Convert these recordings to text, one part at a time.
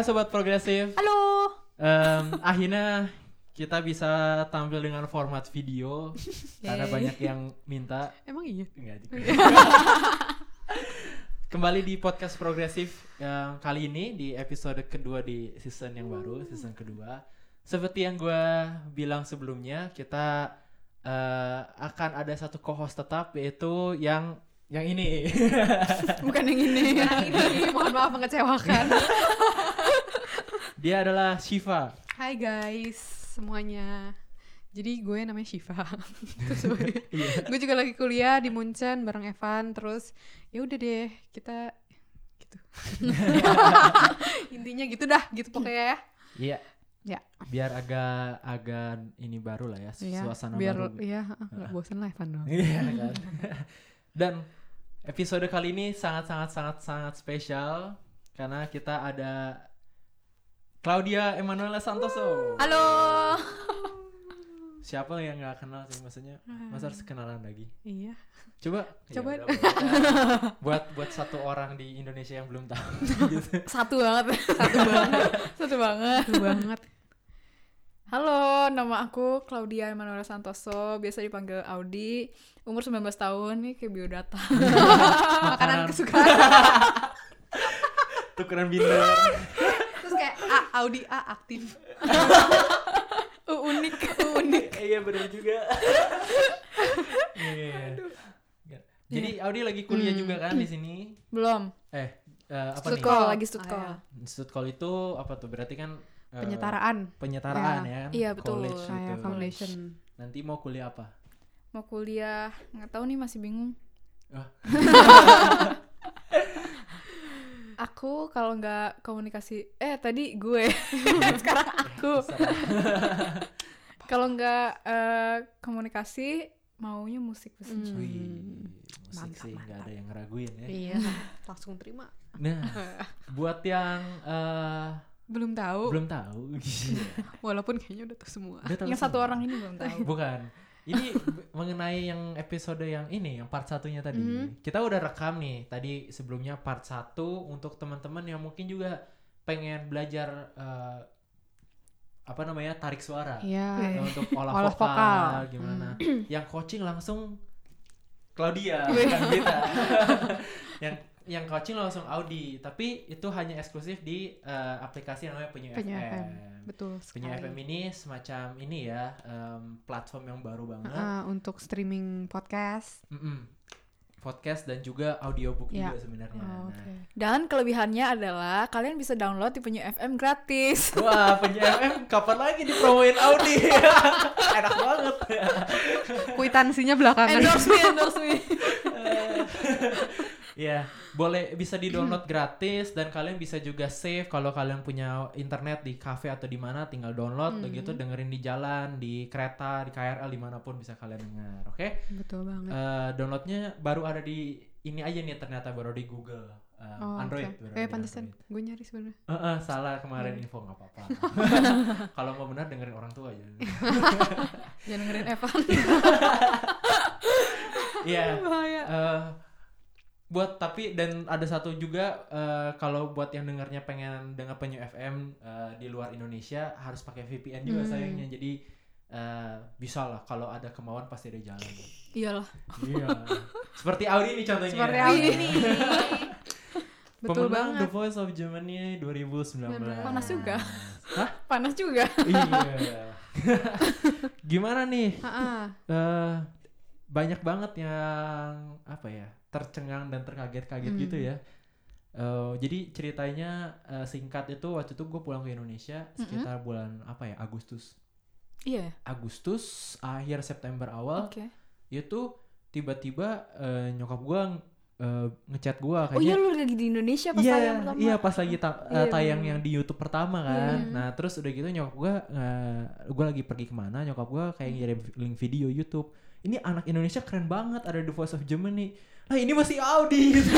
Hai sobat progresif. Halo. Em, akhirnya kita bisa tampil dengan format video karena banyak yang minta. Emang iya? Enggak, juga. Kembali di podcast progresif yang kali ini di episode kedua di season yang baru, season kedua. Seperti yang gue bilang sebelumnya, kita eh, akan ada satu co-host tetap yaitu yang yang ini. Bukan yang ini. yang ini. Mohon maaf mengecewakan. Dia adalah Shiva. Hai guys semuanya. Jadi gue namanya Shiva. Terus Iya. gue juga lagi kuliah di Munchen bareng Evan. Terus ya udah deh kita gitu. Intinya gitu dah, gitu pokoknya ya. Iya. Ya. Biar agak agak ini baru lah ya, Iya, suasana biar baru. ya nggak bosan lah Evan dong. Iya kan. Dan episode kali ini sangat sangat sangat sangat spesial karena kita ada Claudia Emanuela Santoso. Halo. Siapa yang nggak kenal sih maksudnya? Masa harus kenalan lagi? Iya. Coba. Coba. Ya udah, buat- buat satu orang di Indonesia yang belum tahu. gitu. Satu banget. Satu banget. Satu banget. Seru banget. Halo, nama aku Claudia Emanuela Santoso, biasa dipanggil Audi. Umur 19 tahun nih kayak biodata. Makanan kesukaan. Tukeran binder. Audi A aktif. Uh, unik. Unik. Iya benar juga. Iya. Jadi Audi lagi kuliah Hmm. juga kan di sini? Belum. Eh, eh, apa Stud nih? call, lagi stud Ah, call. ya. Itu apa tuh? Berarti kan eh, Penyetaraan. penyetaraan ya. kan? Iya, betul. College Kayak gitu. foundation. Nanti mau kuliah apa? Mau kuliah, nggak tahu nih masih bingung. Ah. Aku kalau nggak komunikasi, eh tadi gue, sekarang aku. Kalau nggak eh, komunikasi, maunya musik musik. Hmm. Wih, musik Mantap, sih nggak ada yang ngeraguin ya. Iya. Langsung terima. Nah, buat yang eh, Belum tahu. belum tahu, Walaupun kayaknya udah tahu semua. Udah tahu Yang satu semua. orang ini belum tahu. Bukan. Ini mengenai yang episode yang ini, yang part satunya tadi. Mhm. Kita udah rekam nih. Tadi sebelumnya part satu untuk teman-teman yang mungkin juga pengen belajar eh, apa namanya tarik suara Iya. Nah, untuk olah, Olah vokal, vokal. gimana. Hmm. Yang coaching langsung Claudia, bukan kita. yang yang coaching langsung Audi, tapi itu hanya eksklusif di eh, aplikasi yang namanya Penyu, Penyu FM. FM. Betul Penyu sekali. FM ini semacam ini ya, em, platform yang baru banget. Ah, untuk streaming podcast. Mm-mm. Podcast dan juga audiobook Ya. juga sebenarnya. Oh, Nah. Oke. Dan kelebihannya adalah kalian bisa download di Penyu FM gratis. Wah, Penyu FM kapan lagi dipromoin Audi? Enak banget. Kuitansinya belakangan. endorse me, endorse me. Ya, boleh bisa di-download gratis dan kalian bisa juga save kalau kalian punya internet di cafe atau di mana tinggal download Hmm. begitu dengerin di jalan, di kereta, di KRL di mana pun bisa kalian dengar. Oke? Betul banget. Eh, downloadnya baru ada di ini aja nih ternyata baru di Google eh, Oh, Android. baru Eh, pantesan. Gue nyari sebenarnya. Eh, eh, salah kemarin Iya. info nggak apa-apa. Kalau mau benar dengerin orang tua aja. Jangan dengerin Evan. Iya. Bahaya. eh, buat tapi dan ada satu juga eh, kalau buat yang dengarnya pengen denger penyu FM eh, di luar Indonesia harus pakai VPN juga Hmm. sayangnya jadi eh, bisa lah kalau ada kemauan pasti ada jalan. Iyalah. Iya. Seperti Audi nih contohnya. Seperti Audi nih. Betul Pemenang banget. The Voice of Germany 2019. Panas juga. Hah? Panas juga. iya. Gimana nih? Eh banyak banget yang apa ya tercengang dan terkaget-kaget Hmm. gitu ya. Eh, jadi ceritanya eh, singkat itu waktu itu gue pulang ke Indonesia sekitar bulan apa ya Agustus. Iya. Agustus akhir September awal Oke. itu tiba-tiba eh, nyokap gue ngechat gue Oh iya kayaknya lu lagi di Indonesia pas Iya, tayang pertama. iya pas lagi ta- eh, Iya, tayang bener. yang di YouTube pertama kan. Hmm. Nah terus udah gitu nyokap gue, gue lagi pergi ke mana, nyokap gue kayak ngirim link video YouTube. Ini anak Indonesia keren banget ada The Voice of Germany. Lah ini masih Audi gitu.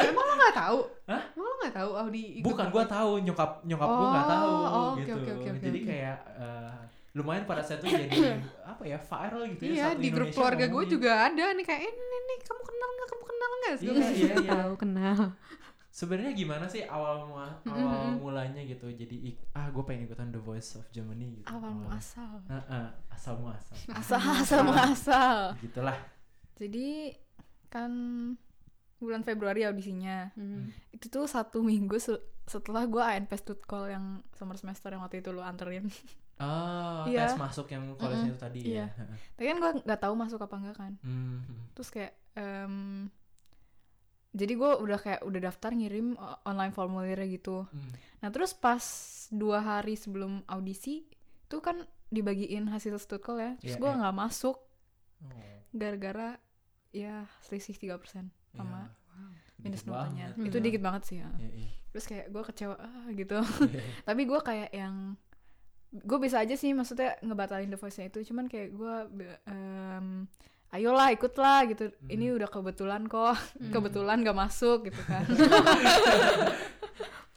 Emang lo nggak tahu? Hah? Emang lo nggak tahu Audi ikut Bukan gue tahu nyokap nyokap gue nggak Oh, tahu oh, oke, gitu. oke, oke, oke, Jadi kayak eh, lumayan pada saat itu jadi apa ya viral gitu ya. Iya satu di grup Indonesia keluarga gue juga ada nih kayak ini nih kamu kenal nggak kamu kenal nggak Iya, iya, iya. tahu kenal sebenarnya gimana sih awal mua- awal mulanya gitu jadi ah gue pengen ikutan The Voice of Germany gitu Awal muasal. Heeh, asal muasal Asal asal muasal. gitulah Jadi kan bulan Februari audisinya. Hmm. Itu tuh satu minggu se- setelah gue ANP stud call yang summer semester yang waktu itu lu anterin. oh Iya. tes masuk yang college itu tadi Iya. ya Heeh. Tapi kan gue nggak tahu masuk apa enggak kan. Hmm, hmm. Terus kayak em, jadi gue udah kayak udah daftar ngirim online formulirnya gitu. Hmm. Nah terus pas dua hari sebelum audisi itu kan dibagiin hasil stud call ya. Terus Iya, gue iya. nggak masuk Oh, gara-gara ya selisih 3% sama iya. minus Dikit notanya. banget, Itu iya. dikit banget sih ya. Iya, iya. Terus kayak gue kecewa ah, gitu. Iya. Tapi gue kayak yang gue bisa aja sih maksudnya ngebatalin the voice-nya itu cuman kayak gue em, ayolah ikutlah gitu ini udah kebetulan kok kebetulan gak masuk gitu kan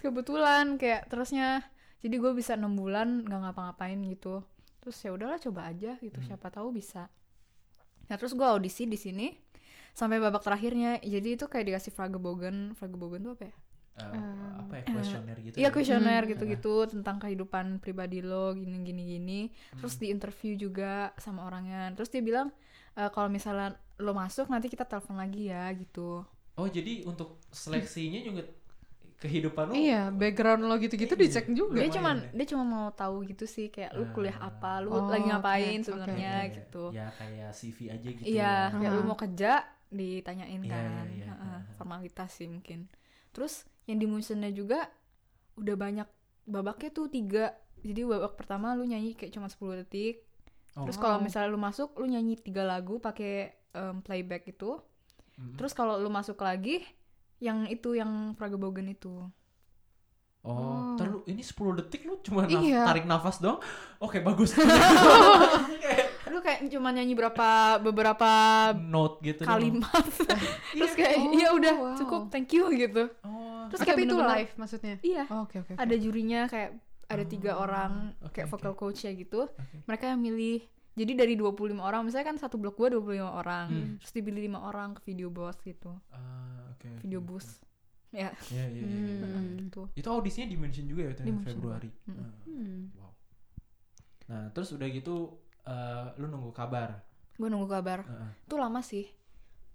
kebetulan kayak terusnya jadi gue bisa enam bulan nggak ngapa-ngapain gitu terus ya udahlah coba aja gitu siapa tahu bisa nah terus gue audisi di sini sampai babak terakhirnya jadi itu kayak dikasih fragebogen fragebogen tuh apa ya Eh, apa ya kuesioner gitu Iya ya? kuesioner gitu-gitu tentang kehidupan pribadi lo gini gini gini. Hmm. Terus di interview juga sama orangnya. Terus dia bilang e, kalau misalnya lo masuk nanti kita telepon lagi ya gitu. oh jadi untuk seleksinya juga kehidupan lu Iya, background lo gitu-gitu Iya. dicek juga. Dia cuman ya. dia cuma mau tahu gitu sih kayak lu kuliah Ah. apa, lu Oh, lagi ngapain oke. sebenarnya Iya, gitu. ya kayak CV aja gitu Iya, ya. kayak lu Ah. mau kerja ditanyain Iya, kan. iya, iya. Heeh, Ah. formalitas sih mungkin. Terus yang di Munsennya juga udah banyak babaknya tuh tiga. Jadi babak pertama lu nyanyi kayak cuma 10 detik. Oh. Terus kalau misalnya lu masuk, lu nyanyi tiga lagu pakai em, playback itu. Mm. Terus kalau lu masuk lagi, yang itu yang Fragebogen itu. Oh, Oh. lu ini 10 detik lu cuma naf- Iya. tarik nafas dong. Oke, bagus. Lu kayak cuma nyanyi berapa beberapa Note gitu. kalimat. Terus kayak Oh, iya udah wow. cukup, thank you gitu. Oh. Terus Tapi kayak itu live maksudnya. Iya. Oh, Oke, oke. oke. Ada jurinya kayak ada tiga Oh, orang oke, kayak oke. vocal coach ya gitu. Oke. Mereka yang milih. Jadi dari 25 orang, misalnya kan satu blok gua 25 orang. Hmm. Terus dipilih lima orang ke video booth gitu. Ah, oke. oke, Video oke. booth. Ya, Iya, iya, iya, iya. Hmm. gitu. Itu audisinya dimention juga ya itu, Dimension. Februari. Hmm. Ah, Hmm. Wow. Nah, terus udah gitu eh, lu nunggu kabar. Gue nunggu kabar. Heeh. Itu lama sih.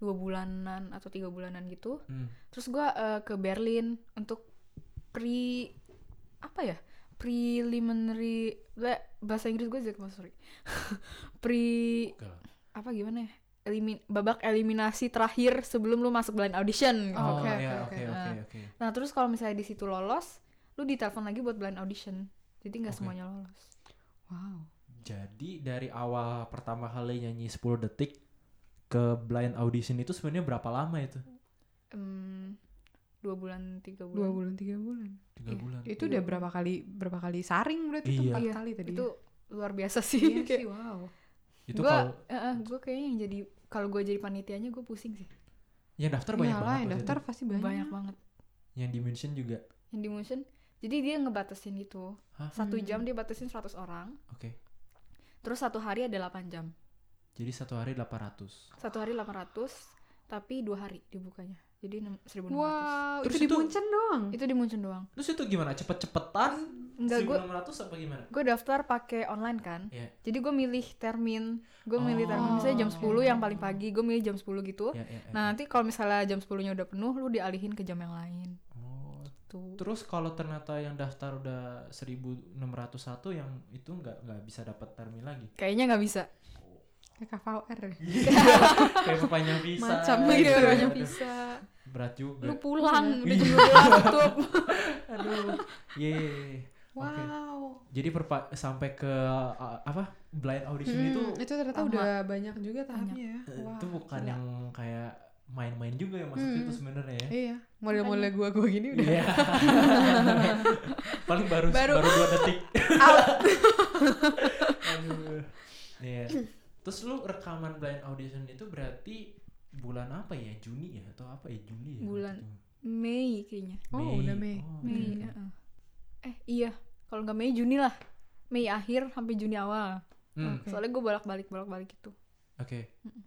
Dua bulanan atau tiga bulanan gitu. Hmm. Terus gua eh, ke Berlin untuk pre apa ya? Preliminary bahasa Inggris gue jelek banget sorry. pre apa gimana ya? Elimin babak eliminasi terakhir sebelum lu masuk blind audition. Oh, Oke, iya, oke, oke, oke. Nah. oke. Nah, terus kalau misalnya di situ lolos, lu ditelepon lagi buat blind audition. Jadi nggak Oke. semuanya lolos. Wow. Jadi dari awal pertama kali nyanyi 10 detik ke blind audition itu sebenarnya berapa lama itu? Em, dua bulan, tiga bulan. Dua bulan, tiga bulan. Tiga Iya. bulan. Itu udah berapa kali berapa kali saring berarti Iya. tuh empat Iya, kali tadi. Itu luar biasa sih. Iya Kayak- sih, wow. Itu Gua- kalau gue kayaknya yang jadi kalau gue jadi panitianya gue pusing sih yang daftar banyak Iyalah, banget. yang daftar itu. pasti banyak. banyak banget Yang dimension juga. yang di motion jadi dia ngebatasin gitu Hah? satu Hmm. jam dia batasin 100 orang Oke. Terus satu hari ada 8 jam Jadi satu hari 800. satu hari 800 tapi dua hari dibukanya jadi enam- 1600 Wow, Terus itu di itu- Munchen doang. itu di Munchen doang Terus itu gimana? Cepet-cepetan? Enggak, gua- 1600 apa gimana? gue daftar pakai online kan Iya. jadi gue milih termin gue milih termin Oh. misalnya jam 10 yang paling pagi gue milih jam 10 gitu Ya, ya, ya. nah nanti kalau misalnya jam 10 nya udah penuh lu dialihin ke jam yang lain Oh, tuh Terus kalau ternyata yang daftar udah 1601 yang itu nggak nggak bisa dapat termin lagi. kayaknya nggak bisa Kayak KVR. Kayak papanya bisa. Macam gitu. gitu. Iya, banyak bisa Berat juga. lu pulang Iya. udah jam 12 tutup Aduh. Ye. Oke. Wow. Jadi perpa- sampai ke uh, apa? Blind audition Hmm, itu itu ternyata udah banyak juga tahapnya ya. eh, Wah, itu bukan gila. yang kayak main-main juga ya maksudnya Hmm. itu sebenarnya ya. Iya, model-model gua gua gini udah. Iya. Paling baru Baru- baru, dua detik. Aduh. Iya. Terus lu rekaman blind audition itu berarti bulan apa ya? Juni ya atau apa ya? Juni ya? Bulan waktu itu? Mei kayaknya Oh, udah Mei. Oh, Mei oke, oke. heeh. eh iya kalau nggak Mei Juni lah Mei akhir sampai Juni awal Hmm, Oke. soalnya gue bolak balik bolak balik gitu Oke.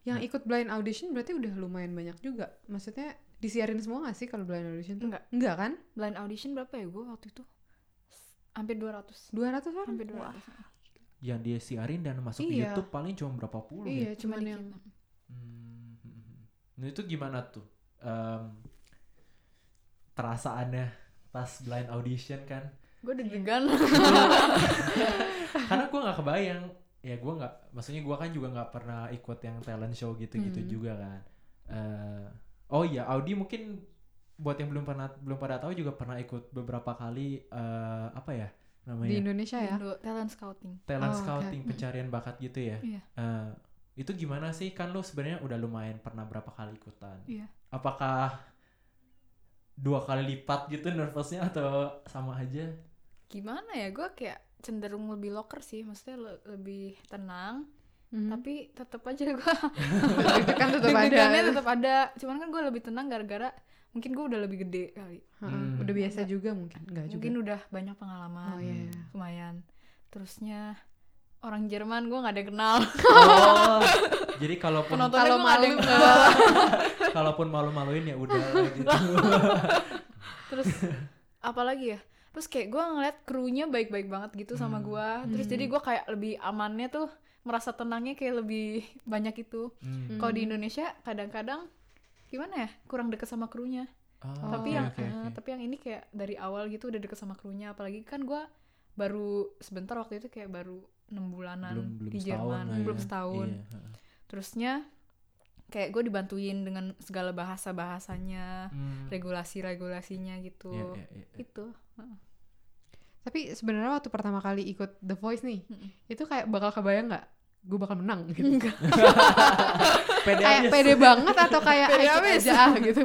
Yang ikut blind audition berarti udah lumayan banyak juga. Maksudnya Disiarin semua gak sih kalau blind audition tuh? Enggak. Enggak kan? blind audition berapa ya gue waktu itu hampir 200 200 orang? hampir 200 Wah. yang dia siarin dan masuk Iya. YouTube paling cuma berapa puluh Iya, ya. cuman dikit. yang Hmm. Nah itu gimana tuh? Em, perasaannya pas blind audition kan? gue deg-degan Karena gue nggak kebayang. Ya gue nggak, maksudnya gue kan juga nggak pernah ikut yang talent show gitu-gitu Hmm. juga kan. Eh, oh iya, Audi mungkin buat yang belum pernah belum pada tahu juga pernah ikut beberapa kali eh, apa ya di namanya Indonesia ya. Indo talent scouting talent Oh, scouting pencarian bakat gitu ya. Iya. Eh, itu gimana sih kan lu sebenarnya udah lumayan pernah berapa kali ikutan? Iya. Apakah dua kali lipat gitu nervousnya atau sama aja? gimana ya gue kayak cenderung lebih locker sih maksudnya le- lebih tenang Mhm. tapi tetap aja gue Deg-degan tetap ada. tetap ada cuman kan gue lebih tenang gara-gara mungkin gue udah lebih gede kali Heeh, Hmm. Udah biasa juga mungkin. Enggak juga. mungkin udah banyak pengalaman Oh iya. lumayan terusnya orang Jerman gue nggak ada yang kenal Oh, jadi kalaupun Kalau malu- kalaupun malu-maluin ya udah gitu. terus apalagi ya terus kayak gue ngeliat krunya baik-baik banget gitu sama Hmm. gue terus Hmm. jadi gue kayak lebih amannya tuh merasa tenangnya kayak lebih banyak itu Hmm. kalau di Indonesia kadang-kadang gimana ya kurang deket sama krunya Oh, tapi oke, yang oke, eh, tapi yang ini kayak dari awal gitu udah deket sama krunya apalagi kan gue baru sebentar waktu itu kayak baru enam bulanan belum belum di setahun Jerman ya. belum setahun Iya, terusnya kayak gue dibantuin dengan segala bahasa bahasanya Hmm. regulasi regulasinya gitu Iya, iya, iya. itu Tapi sebenarnya waktu pertama kali ikut The Voice nih, Mm-mm. itu kayak bakal kebayang nggak? Gue bakal menang gitu. enggak Pede kayak pede banget atau kayak Pede "Ah, ikut abis." aja ah, gitu.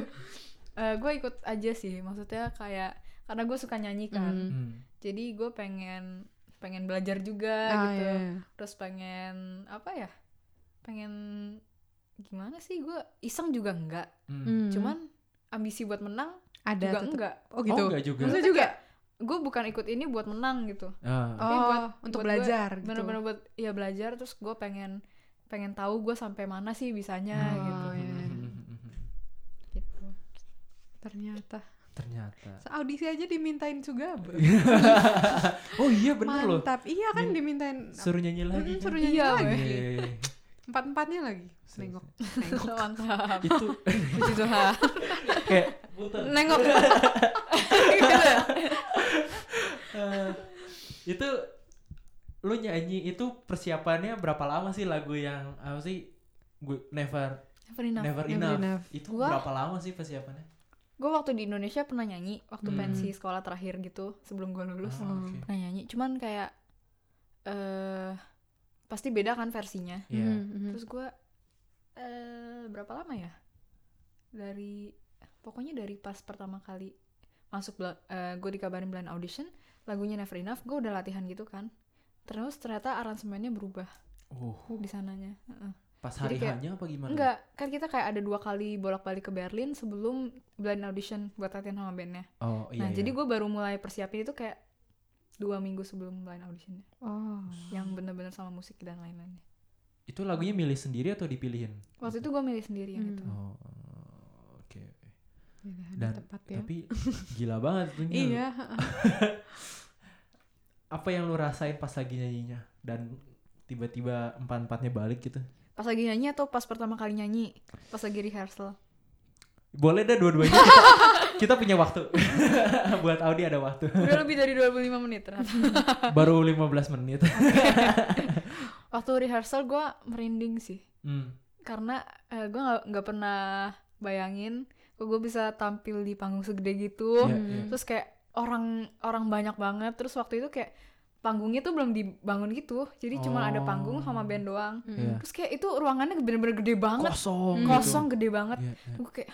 gue ikut aja sih maksudnya kayak karena gue suka nyanyi kan Hmm. Hmm. jadi gue pengen pengen belajar juga Ah, gitu iya, iya. terus pengen apa ya pengen gimana sih gue iseng juga enggak Hmm. Hmm. cuman ambisi buat menang ada juga tetep. enggak Oh gitu. Oh, enggak juga. Maksudnya Maksudnya juga. Gue bukan ikut ini buat menang gitu Ah. Tapi Oh, buat- untuk buat gue belajar gitu. bener-bener buat ya belajar terus gue pengen pengen tahu gue sampai mana sih bisanya Oh, gitu iya. gitu Ternyata. Ternyata. Audisi aja dimintain Sugaba. oh iya bener loh. Mantap. Iya kan Min- dimintain Suruh nyanyi lagi. Mm, kan? suruh nyanyi Iya, lagi. Iya. Empat-empatnya lagi. Se- Nengok. Nengok. mantap Itu puji Tuhan kayak nengok Eh, itu lu nyanyi itu persiapannya berapa lama sih lagu yang apa sih gue never Never enough. never Never enough, enough. itu Gua- berapa lama sih persiapannya gue waktu di Indonesia pernah nyanyi waktu Hmm. pensi sekolah terakhir gitu sebelum gue lulus Ah, oke. pernah nyanyi cuman kayak eh pasti beda kan versinya Iya. Mhm, mhm. terus gue eh berapa lama ya dari pokoknya dari pas pertama kali masuk gue dikabarin blind audition lagunya Never Enough gue udah latihan gitu kan terus ternyata aransemennya berubah Oh, di sananya Heeh. pas Jadi hari kayak- hanya apa gimana enggak kan kita kayak ada dua kali bolak-balik ke Berlin sebelum blind audition buat latihan sama bandnya oh iya nah iya. jadi gue baru mulai persiapin itu kayak dua minggu sebelum blind auditionnya Oh. yang bener-bener sama musik dan lain-lainnya itu lagunya milih sendiri atau dipilihin waktu itu gue milih sendiri yang Hmm. itu oh Pilihan dan tepat ya. tapi gila banget tuh. Iya. apa yang lu rasain pas lagi nyanyinya? Dan tiba-tiba empat empatnya balik gitu. Pas lagi nyanyi atau pas pertama kali nyanyi? Pas lagi rehearsal? Boleh dah dua-duanya. Kita, kita punya waktu. Buat Audi ada waktu. Udah lebih dari 25 menit ternyata baru 15 menit. Waktu rehearsal gue merinding sih. Hmm. karena gue nggak nggak pernah bayangin kok gue bisa tampil di panggung segede gitu Hmm. iya. terus kayak orang orang banyak banget terus waktu itu kayak panggungnya tuh belum dibangun gitu jadi cuma ada panggung sama band doang Mhm. Iya. terus kayak itu ruangannya bener-bener gede banget kosong Hmm. kosong gede banget Iya, iya. gue kayak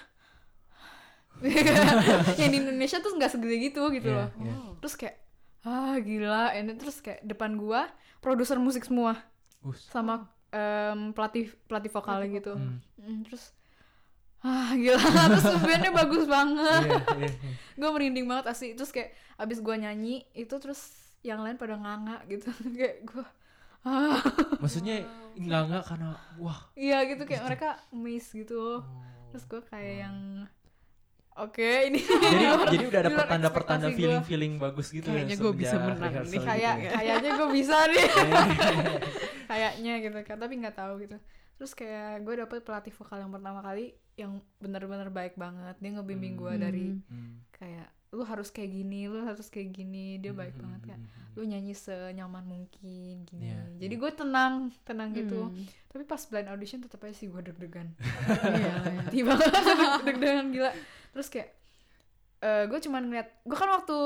yang di Indonesia tuh nggak segede gitu gitu Iya, loh iya. terus kayak ah gila ini terus kayak depan gua produser musik semua Us. sama em, pelatih pelatih vokalnya Pelatih gitu Hmm. Mm, terus ah gila. Terus bandnya bagus banget. Iya, iya, iya. gue merinding banget asli. Terus kayak abis gua nyanyi itu terus yang lain pada nganga gitu. Kayak gua ah. Maksudnya nggak nggak karena wah. Iya gitu. Kayak mereka miss gitu. Oh. terus gue kayak Wow. yang oke ini jadi jadi udah ada pertanda-pertanda ekspektasi feeling feeling bagus gitu Kayaknya ya gua bisa semenjak menang nih. gitu kayak ya. kayaknya gue bisa nih. Kayaknya gitu. Kan tapi nggak tahu gitu. Terus kayak gue dapet pelatih vokal yang pertama kali yang bener-bener baik banget dia ngebimbing gue Hmm. dari Hmm. kayak lu harus kayak gini lu harus kayak gini dia baik Hmm, banget hmm, kan hmm, hmm. lu nyanyi senyaman mungkin gini Iya, jadi iya. gue tenang tenang gitu Hmm. tapi pas blind audition tetap aja sih gue deg-degan Iya, tiba deg-degan gila terus kayak eh gue cuman ngeliat gue kan waktu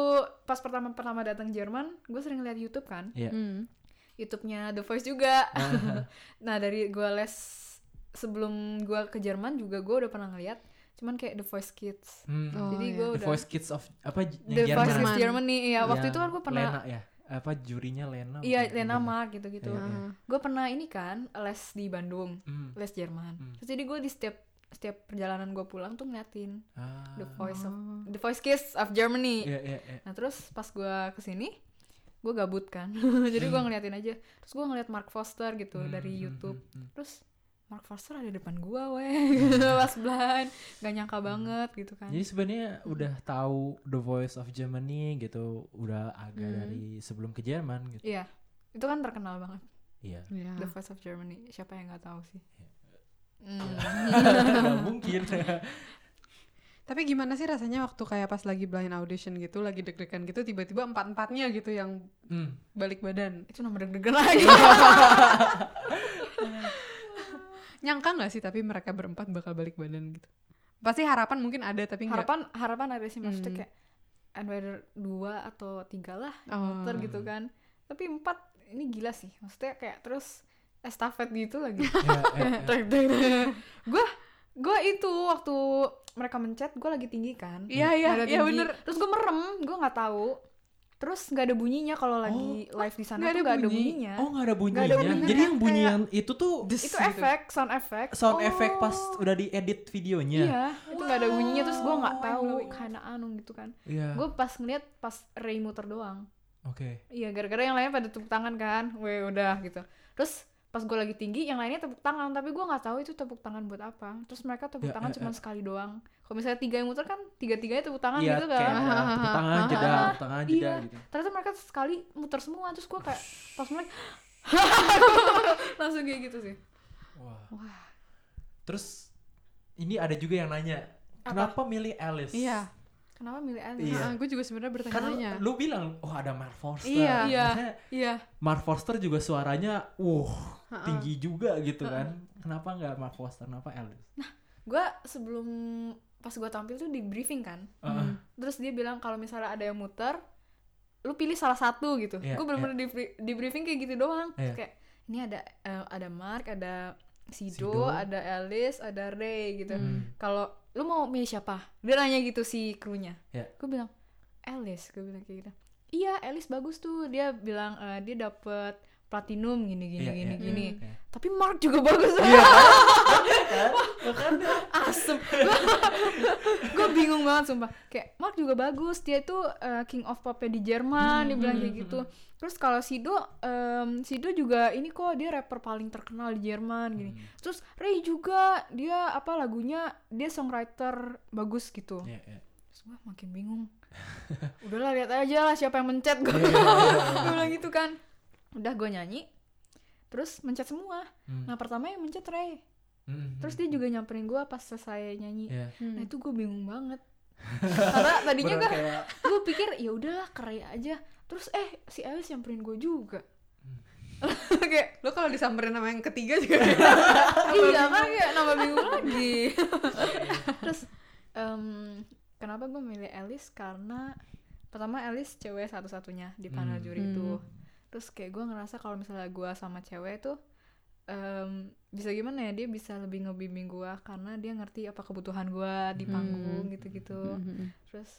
pas pertama pertama datang Jerman gue sering lihat YouTube kan Iya. Hmm. YouTube-nya The Voice juga Ah, nah dari gue les sebelum gue ke Jerman juga gue udah pernah ngeliat cuman kayak The Voice Kids hmm. Oh, jadi iya. gue The udah Voice Kids of apa The yang Voice Jerman. Kids Germany ya waktu itu kan gue pernah Lena ya apa jurinya Lena iya? Lena. Mark gitu-gitu Iya, iya. Ah. gue pernah ini kan les di Bandung Hmm. les Jerman Hmm. terus jadi gue di setiap setiap perjalanan gue pulang tuh ngeliatin Ah. The Voice of Oh. The Voice Kids of Germany Iya, iya, iya. Nah terus pas gue ke sini gue gabut kan jadi gue ngeliatin aja terus gue ngeliat Mark Foster gitu Hmm, dari hmm, YouTube hmm, hmm. terus Mark Foster ada depan gue weh pas blind gak nyangka banget gitu kan Jadi sebenarnya udah tahu The Voice of Germany gitu, udah agak Hmm. dari sebelum ke Jerman gitu. iya itu kan terkenal banget Iya. Iya. The Voice of Germany siapa yang nggak tahu sih Iya. Hmm. Nggak mungkin. Tapi gimana sih rasanya waktu kayak pas lagi blind audition gitu, lagi deg-degan gitu, tiba-tiba empat-empatnya gitu yang Hmm. balik badan. itu nama deg-degan lagi Nyangka nggak sih tapi mereka berempat bakal balik badan gitu? Pasti harapan mungkin ada tapi harapan harapan ada sih maksudnya Hmm. kayak and whether dua atau tiga lah Oh. muter gitu kan tapi empat ini gila sih maksudnya kayak terus estafet gitu lagi Iya, iya, iya. gue gue itu waktu mereka mencet gue lagi tinggi kan Iya iya iya bener. terus gue merem gue nggak tahu terus nggak ada bunyinya kalau lagi live di sana nggak tuh ada nggak ada bunyi. bunyinya Oh nggak ada bunyinya. Nggak ada bunyinya, Jadi yang bunyi kayak- yang itu tuh itu gitu. efek sound effect sound Oh. effect pas udah diedit videonya. iya itu nggak ada bunyinya terus gue nggak tahu karena anu gitu kan Iya. gue pas ngeliat pas Ray muter doang Oke. Iya, gara-gara yang lainnya pada tepuk tangan kan, weh udah gitu. Terus pas gue lagi tinggi, yang lainnya tepuk tangan, tapi gue nggak tahu itu tepuk tangan buat apa. Terus mereka tepuk Ya, tangan ya, cuma ya. sekali doang. Kalau misalnya tiga yang muter kan, tiga-tiganya tepuk tangan Iya, gitu kan. tepuk tangan jeda, tepuk tangan jeda Iya. gitu. Ternyata mereka sekali muter semua, terus gue kayak pas mulai langsung kayak gitu sih. Wah. Wah. Terus ini ada juga yang nanya, kenapa milih Alice? Iya. Kenapa milih Alice? Iya. gue juga sebenarnya Kan bertanya-tanya. lu bilang, oh ada Mark Forster. Iya. Iya. Iya. Mark Forster juga suaranya, uh, Ha-ha. tinggi juga gitu kan. Kenapa nggak Mark Forster? Kenapa Alice? Gue sebelum pas gue tampil tuh di briefing kan. Heeh. terus dia bilang kalau misalnya ada yang muter lu pilih salah satu gitu Iya, gue bener-bener di, bri- di briefing kayak gitu doang Terus Iya. kayak ini ada eh, ada Mark ada Sido, Sido. ada Alice ada Ray gitu Hmm. kalau lu mau milih siapa dia nanya gitu si krunya Iya. gue bilang Alice gue bilang kayak gitu iya Alice bagus tuh dia bilang eh, dia dapet platinum gini gini Iya, gini iya, gini iya. tapi Mark juga bagus Iya kan? asem. Gue bingung banget sumpah. Kayak Mark juga bagus. Dia itu uh, king of pop di Jerman dia bilang kayak gitu. Terus kalau Sido em, Sido juga ini kok dia rapper paling terkenal di Jerman gini. Hmm. terus Ray juga dia apa lagunya dia songwriter bagus gitu. Iya, iya. terus gue makin bingung. Udahlah lihat aja lah siapa yang mencet. Gue iya, iya. gue bilang gitu kan. Udah gue nyanyi terus mencet semua. Hmm. nah pertama yang mencet Ray Hmm. terus dia juga nyamperin gue pas selesai nyanyi Iya. Hmm. Nah itu gue bingung banget. Karena tadinya gue kayak gue pikir ya udahlah kerai aja. Terus eh si Alice nyamperin gue juga. kayak Lo kalau disamperin sama yang ketiga juga iya kan kayak nambah bingung lagi. Terus em, kenapa gue milih Alice karena pertama Alice cewek satu-satunya di panel Hmm. juri itu. Hmm. Terus kayak gue ngerasa kalau misalnya gue sama cewek tuh em, bisa gimana ya dia bisa lebih ngebimbing gue karena dia ngerti apa kebutuhan gue di Hmm. panggung gitu-gitu Mhm. terus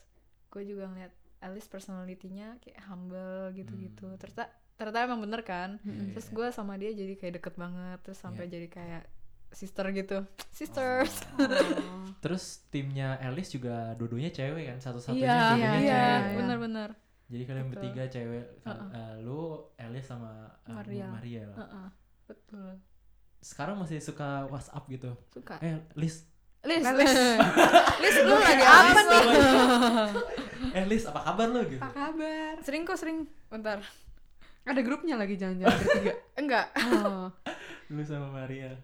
gue juga ngeliat Alice personality-nya kayak humble gitu-gitu Hmm. ternyata ternyata emang bener kan Mhm. terus gue sama dia jadi kayak deket banget terus sampai Iya. jadi kayak sister gitu sisters Oh. Terus timnya Alice juga dua-duanya cewek kan, satu-satunya iya dua-duanya iya cewek. iya. bener-bener Jadi kalian Betul. bertiga cewek, Uh-uh. Eh, lu, Alice sama uh, Mariel. Mariel. Heeh, betul Sekarang masih suka WhatsApp gitu. suka Eh, Liz, Lis, Lis. Lis, lu lagi apa nih? eh Lis apa kabar lo gitu Apa kabar? Sering kok sering. Bentar. Ada grupnya lagi jangan-jangan bertiga. Enggak. Oh. lu sama Maria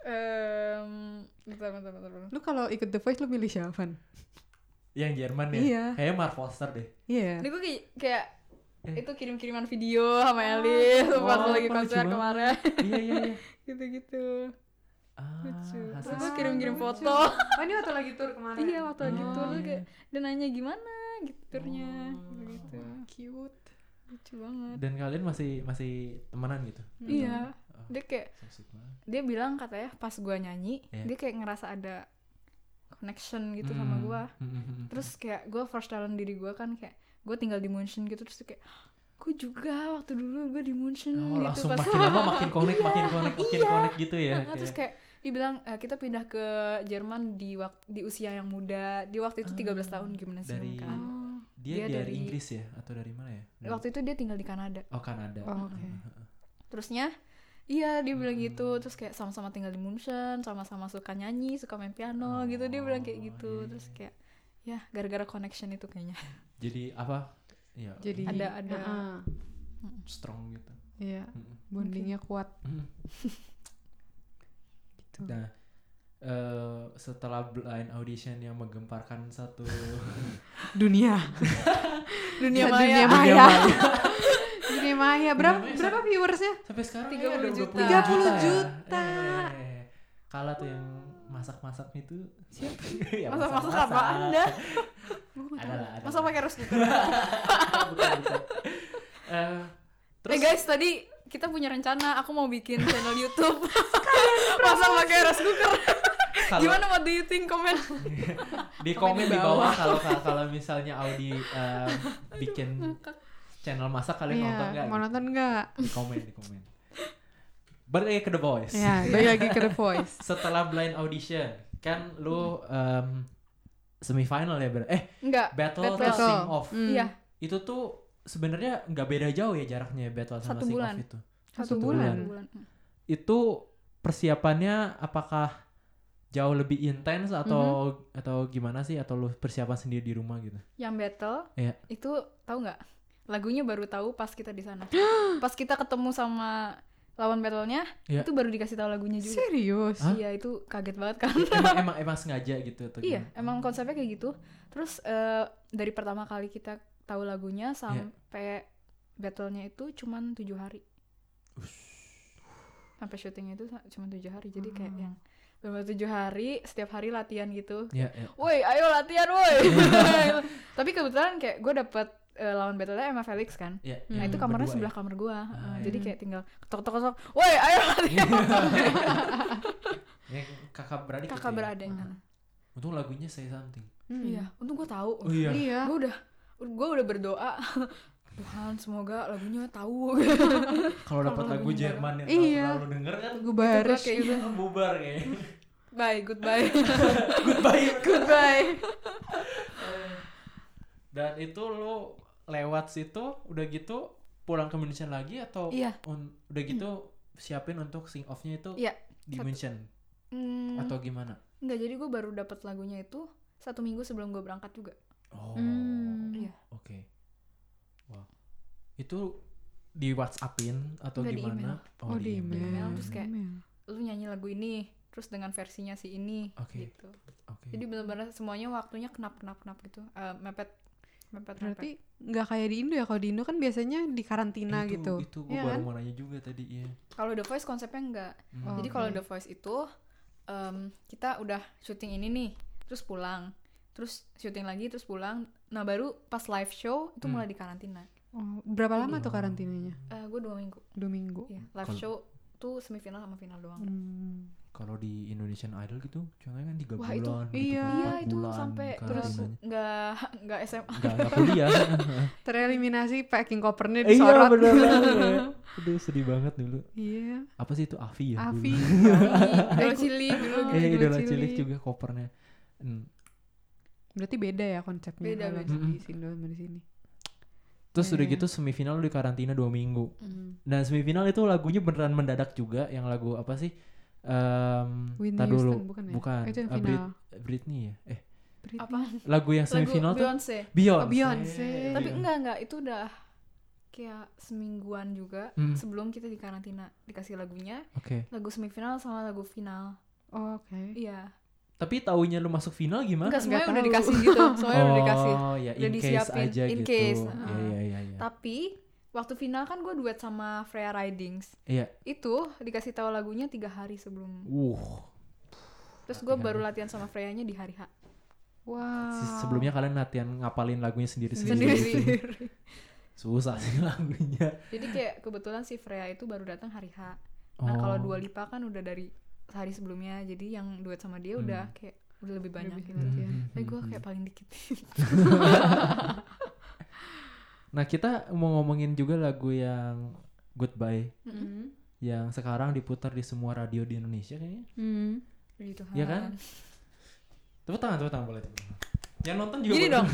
Em, bentar, bentar, bentar, bentar. Lu kalau ikut The Voice lu milih siapa? Van? yang Jerman ya Iya. kayaknya Mark Foster deh Iya. Ini gue kayak, kayak Eh. itu kirim-kiriman video sama Elis pas Oh, lagi lucu konser kemarin. iya iya iya Gitu-gitu. ah, Lucu. Terus gue Ah, kirim-kirim lucu. foto. Oh ini waktu lagi tour kemarin. Iya waktu lagi Oh, tour iya. kayak dia nanya gimana gitu turnya Oh. gitu. Cute. Lucu banget. dan kalian masih masih temenan gitu Iya. Oh, Dia kayak dia bilang katanya pas gua nyanyi Iya. dia kayak ngerasa ada connection gitu sama Hmm, gua. hmm, hmm, hmm. Terus kayak gua first talent diri gua kan kayak gue tinggal di Munchen gitu terus tuh kayak gue juga waktu dulu gue di Munchen oh, gitu langsung pas makin lama makin connect makin connect makin Iya. connect gitu ya Nah, terus kayak dibilang "Eh, kita pindah ke Jerman di waktu di usia yang muda di waktu itu 13 tahun gimana sih dari- kan Oh. dia, dia dari, dari- Inggris ya atau dari mana ya Dari- waktu itu dia tinggal di Kanada oh Kanada Oh, oke. terusnya iya dia bilang gitu terus kayak sama-sama tinggal di Munchen sama-sama suka nyanyi suka main piano gitu dia bilang kayak Oh, gitu iya, terus iya. kayak ya gara-gara connection itu kayaknya jadi apa ya Jadi Ada- ada. Heeh. strong gitu Iya, Mm-mm. bondingnya kuat Mm. gitu. Nah, eh, setelah blind audition yang menggemparkan satu Dunia. dunia Ya, maya dunia dunia maya. Dunia maya. Berapa Dunia maya berapa viewersnya? sampai sekarang 30 ya udah juta. 20 30 juta. Eh, kalah tuh yang masak-masak itu siapa? ya, Masak-masak apa Anda? Ada lah, ada. masa lah. pakai bukan, bukan. Eh, terus eh guys tadi kita punya rencana aku mau bikin channel YouTube masa pakai cooker kalau gimana what do you think komen di komen di bawah kalau kalau misalnya Audi eh, bikin channel masak kalian nonton Iya, nggak? mau nonton nggak? Di komen, di komen. Balik lagi ke The Voice. Ya, balik lagi ke The Voice. Setelah blind audition, kan lu em, semifinal ya ber eh enggak battle, Battle. atau sing off. Iya Itu tuh sebenarnya nggak beda jauh ya jaraknya battle sama Satu sing bulan. off itu. Satu Satu bulan. bulan. Itu persiapannya apakah jauh lebih intens atau Mhm. atau gimana sih atau lu persiapan sendiri di rumah gitu? yang battle Iya. itu tahu nggak lagunya baru tahu pas kita di sana pas kita ketemu sama lawan battlenya Iya. itu baru dikasih tahu lagunya juga Serius? Hah? iya itu kaget banget kan emang, emang emang sengaja gitu atau iya gimana? emang konsepnya kayak gitu terus eh, dari pertama kali kita tahu lagunya Iya. sampai battlenya itu cuman tujuh hari sampai syutingnya itu cuma tujuh hari jadi kayak Hmm. yang benar tujuh hari setiap hari latihan gitu Iya, iya. woi ayo latihan woi tapi kebetulan kayak gue dapet eh, lawan battlenya Emma Felix kan Iya, nah itu kamarnya berdua sebelah ya? kamar gue Ah, iya. jadi kayak tinggal ketok ketok ketok woi ayo latihan Yang kakak beradik kakak gitu ya? beradik Hmm. Untung lagunya Say Something. Hmm. iya untung gue tahu Oh iya. Iya. gue udah gue udah berdoa Tuhan semoga lagunya tahu Kalau dapat lagu Jerman yang Iya. lalu denger kan Gue baris kayak gitu. bubar kayaknya. bye goodbye Goodbye. goodbye Dan itu lu lewat situ udah gitu pulang ke München lagi atau Iya. un- udah gitu siapin untuk sing off-nya itu Iya, di satu. München Hmm, atau gimana? Enggak, jadi gue baru dapat lagunya itu satu minggu sebelum gue berangkat juga. Oh. Hmm. Iya. Oke. Wah. Itu di WhatsAppin atau Nggak, di gimana? Oh, di email. email, terus kayak- Email. Lu nyanyi lagu ini, terus dengan versinya si ini, Oke. gitu. Oke. Jadi benar-benar semuanya waktunya kenap kenap kenap gitu, Eh, mepet, mepet, Berarti nggak kayak di Indo ya? Kalau di Indo kan biasanya di karantina itu, gitu. Itu gue Iya baru kan? mau nanya juga tadi ya. Kalau The Voice konsepnya enggak. Hmm. Oh, Jadi oke. kalau The Voice itu em, kita udah syuting ini nih, terus pulang, terus syuting lagi, terus pulang. Nah baru pas live show itu Hmm. mulai di karantina. Oh, berapa lama tuh Oh. karantinanya? gue dua minggu. Dua minggu. Iya, live Kalau- show tuh semifinal sama final doang. Hmm. Kalau di Indonesian Idol gitu, contohnya kan tiga Wah, bulan, itu- gitu iya. kan, Iya itu bulan sampai terus karantinanya. nggak nggak SMA. nggak nggak kuliah. Tereliminasi packing kopernya iya disorot. bener banget. Aduh sedih banget dulu. Iya. Apa sih itu Avi ya? Avi. Idol cilik dulu Eh Idola idola Cilik. juga kopernya. Hmm. Berarti beda ya konsepnya Beda, kalau beda. di Indo sama di sini. Terus udah Iya. gitu semifinal lu di karantina dua minggu. Hmm. Dan semifinal itu lagunya beneran mendadak juga, yang lagu apa sih? Em, Whitney tar dulu. Houston, bukan ya? bukan. Itu yang Eh, Brit- final. Britney ya? Eh Britney. apa lagu yang lagu semifinal tuh? Beyonce. Beyonce, Oh, Beyonce. tapi enggak enggak. Itu udah kayak semingguan juga Hmm. sebelum kita di karantina dikasih lagunya. Oke. Lagu semifinal sama lagu final. Oh, Oke. iya. Tapi taunya lu masuk final gimana? Enggak semuanya Nggak udah dikasih gitu. Semuanya udah dikasih. Oh ya Udah in case disiapin, aja in gitu. Case, Iya, iya iya iya tapi waktu final kan gue duet sama Freya Ridings. Iya. Itu dikasih tahu lagunya tiga hari sebelum. Uh terus gue baru latihan sama Freyanya di hari H. Wow. Se- sebelumnya kalian latihan ngapalin lagunya sendiri sendiri sendiri sendiri susah sih lagunya. Jadi kayak kebetulan si Freya itu baru datang hari H. Nah kalau Oh. dua lipa kan udah dari hari sebelumnya. Jadi yang duet sama dia udah Hmm. kayak udah lebih banyak Lebih gitu latihan. Hmm, tapi gue kayak paling dikit nah kita mau ngomongin juga lagu yang Goodbye Hmm. yang sekarang diputar di semua radio di Indonesia kayaknya Hmm. Tuhan. Iya kan? tepuk tangan tepuk tangan boleh tepuk tangan yang nonton juga Gini boleh dong.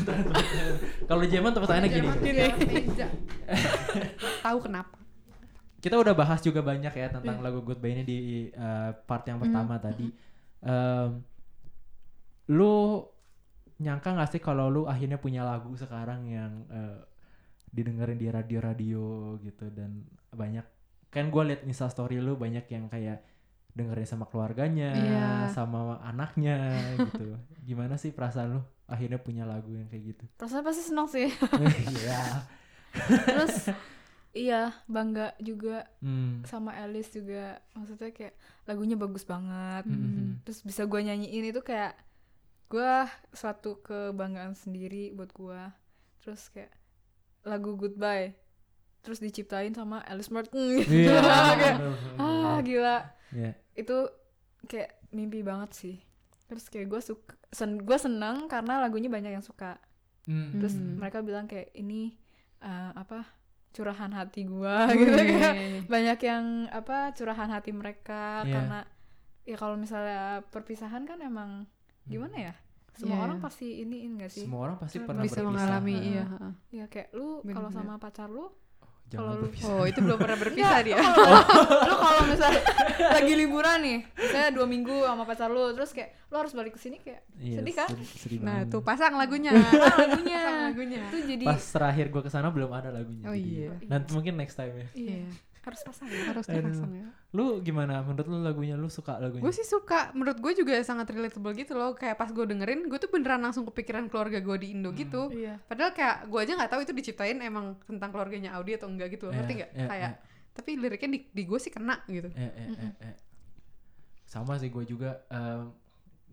kalau Jeman tepuk tangannya gini Gini. Tahu kenapa? kita udah bahas juga banyak ya tentang Iya. lagu Goodbye ini di uh, part yang Hmm. pertama tadi. Em, lu nyangka gak sih kalau lu akhirnya punya lagu sekarang yang uh, didengerin di radio-radio gitu dan banyak kan gue liat insta story lu banyak yang kayak dengerin sama keluarganya, Iya. sama anaknya gitu. Gimana sih perasaan lu akhirnya punya lagu yang kayak gitu? Rasanya pasti senang sih. Iya. Terus iya bangga juga Hmm. sama Alice juga. Maksudnya kayak lagunya bagus banget. Mhm. Terus bisa gue nyanyiin itu kayak gue suatu kebanggaan sendiri buat gue. Terus kayak lagu Goodbye. Terus diciptain sama Alice Martin gitu. Iya. Kayak, ah gila. Iya. Itu kayak mimpi banget sih. Terus kayak gue suka, sen gue senang karena lagunya banyak yang suka. Hmm. terus Hmm. mereka bilang kayak ini eh, apa curahan hati gua gitu kayak banyak yang apa curahan hati mereka Iya. karena ya kalau misalnya perpisahan kan emang gimana ya semua Iya, orang iya. pasti ini enggak sih Semua orang pasti pernah Bisa mengalami Heeh. iya. ya kayak lu kalau sama pacar lu Jangan Kalau lu- berpisah. Oh, itu belum pernah berpisah dia. lu kalau misalnya lagi liburan nih saya dua minggu sama pacar lu terus kayak lu harus balik ke sini kayak Iya, sedih kan sedih- sedih Nah, tuh pasang lagunya. ah, lagunya Pasang lagunya. itu jadi Pas terakhir gue ke sana belum ada lagunya. Oh jadi- iya. Nanti mungkin next time ya. iya Iya. Harus pasang ya Harus dipasang ya. Lu gimana? Menurut lu lagunya lu suka lagunya? Gue sih suka, menurut gue juga sangat relatable gitu loh. Kayak pas gue dengerin, gue tuh beneran langsung kepikiran keluarga gue di Indo Hmm. gitu. iya Padahal kayak gue aja nggak tahu itu diciptain emang tentang keluarganya Audi atau enggak gitu, loh. Iya, ngerti nggak? iya, kayak, tapi liriknya di, di gue sih kena gitu. Eh, eh, eh, eh. Sama sih gue juga. em,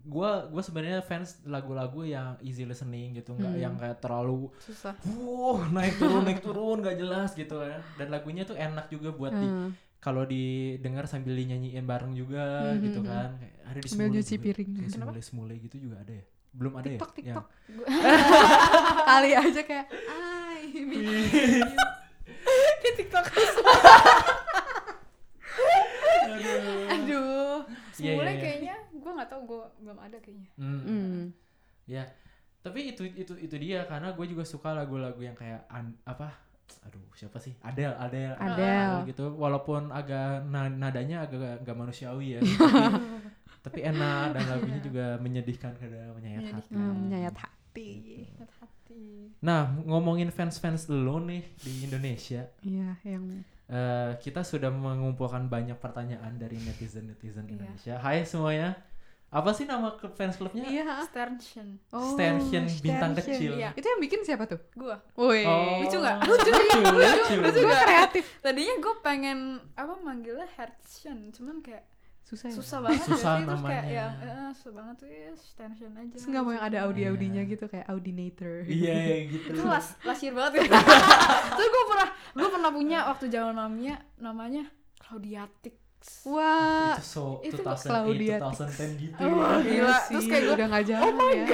gua gue sebenarnya fans lagu-lagu yang easy listening gitu, nggak Hmm. yang kayak terlalu susah Wuh, naik turun naik turun gak jelas gitu ya. Dan lagunya tuh enak juga buat di Hmm. kalau didengar sambil dinyanyiin bareng juga Hmm, gitu hmm, kan. Kayak ada di nyuci juga. piring. Kayak semule semule gitu juga ada ya. Belum ada TikTok, ya? Yang- TikTok. Kali aja kayak, ay, di TikTok Aduh. Iya, semula iya, iya. kayaknya gue nggak tahu gue belum ada kayaknya Hmm. Hmm. Ya. Tapi itu itu itu dia karena gue juga suka lagu-lagu yang kayak an- apa? Aduh, siapa sih? Adele, Adele. Adele. gitu. Walaupun agak na- nadanya agak nggak manusiawi ya. tapi, tapi enak dan lagunya juga menyedihkan kadang menyayat hati. Hmm, menyayat hati. Ingat hati Nah, ngomongin fans-fans lo nih di Indonesia, Iya, yang eh, kita sudah mengumpulkan banyak pertanyaan dari netizen-netizen Iya. Indonesia. Hai semuanya. Apa sih nama fans clubnya? Iya. Stanchion Oh, Stanchion bintang Stanchion. kecil. Iya. Itu yang bikin siapa tuh? gue Woi. Lucu nggak? Lucu, lucu, lucu. lucu Gue nggak? kreatif. tadinya gue pengen apa manggilnya Heartsion cuman kayak Susah ya. susah banget Susah ya sih. terus kayak namanya. ya eh, susah banget tuh ya Stanchion aja Terus nggak mau yang ada Audi-Audinya Iya. gitu kayak Audinator. Iya gitu. itu las lasir banget ya terus gue pernah gue pernah punya waktu zaman namanya namanya Claudiatik Wah. itu so itu 2008, Claudia 2010 gitu. Oh, ya. gila. sih, Terus kayak gua, udah nggak jalan oh my ya.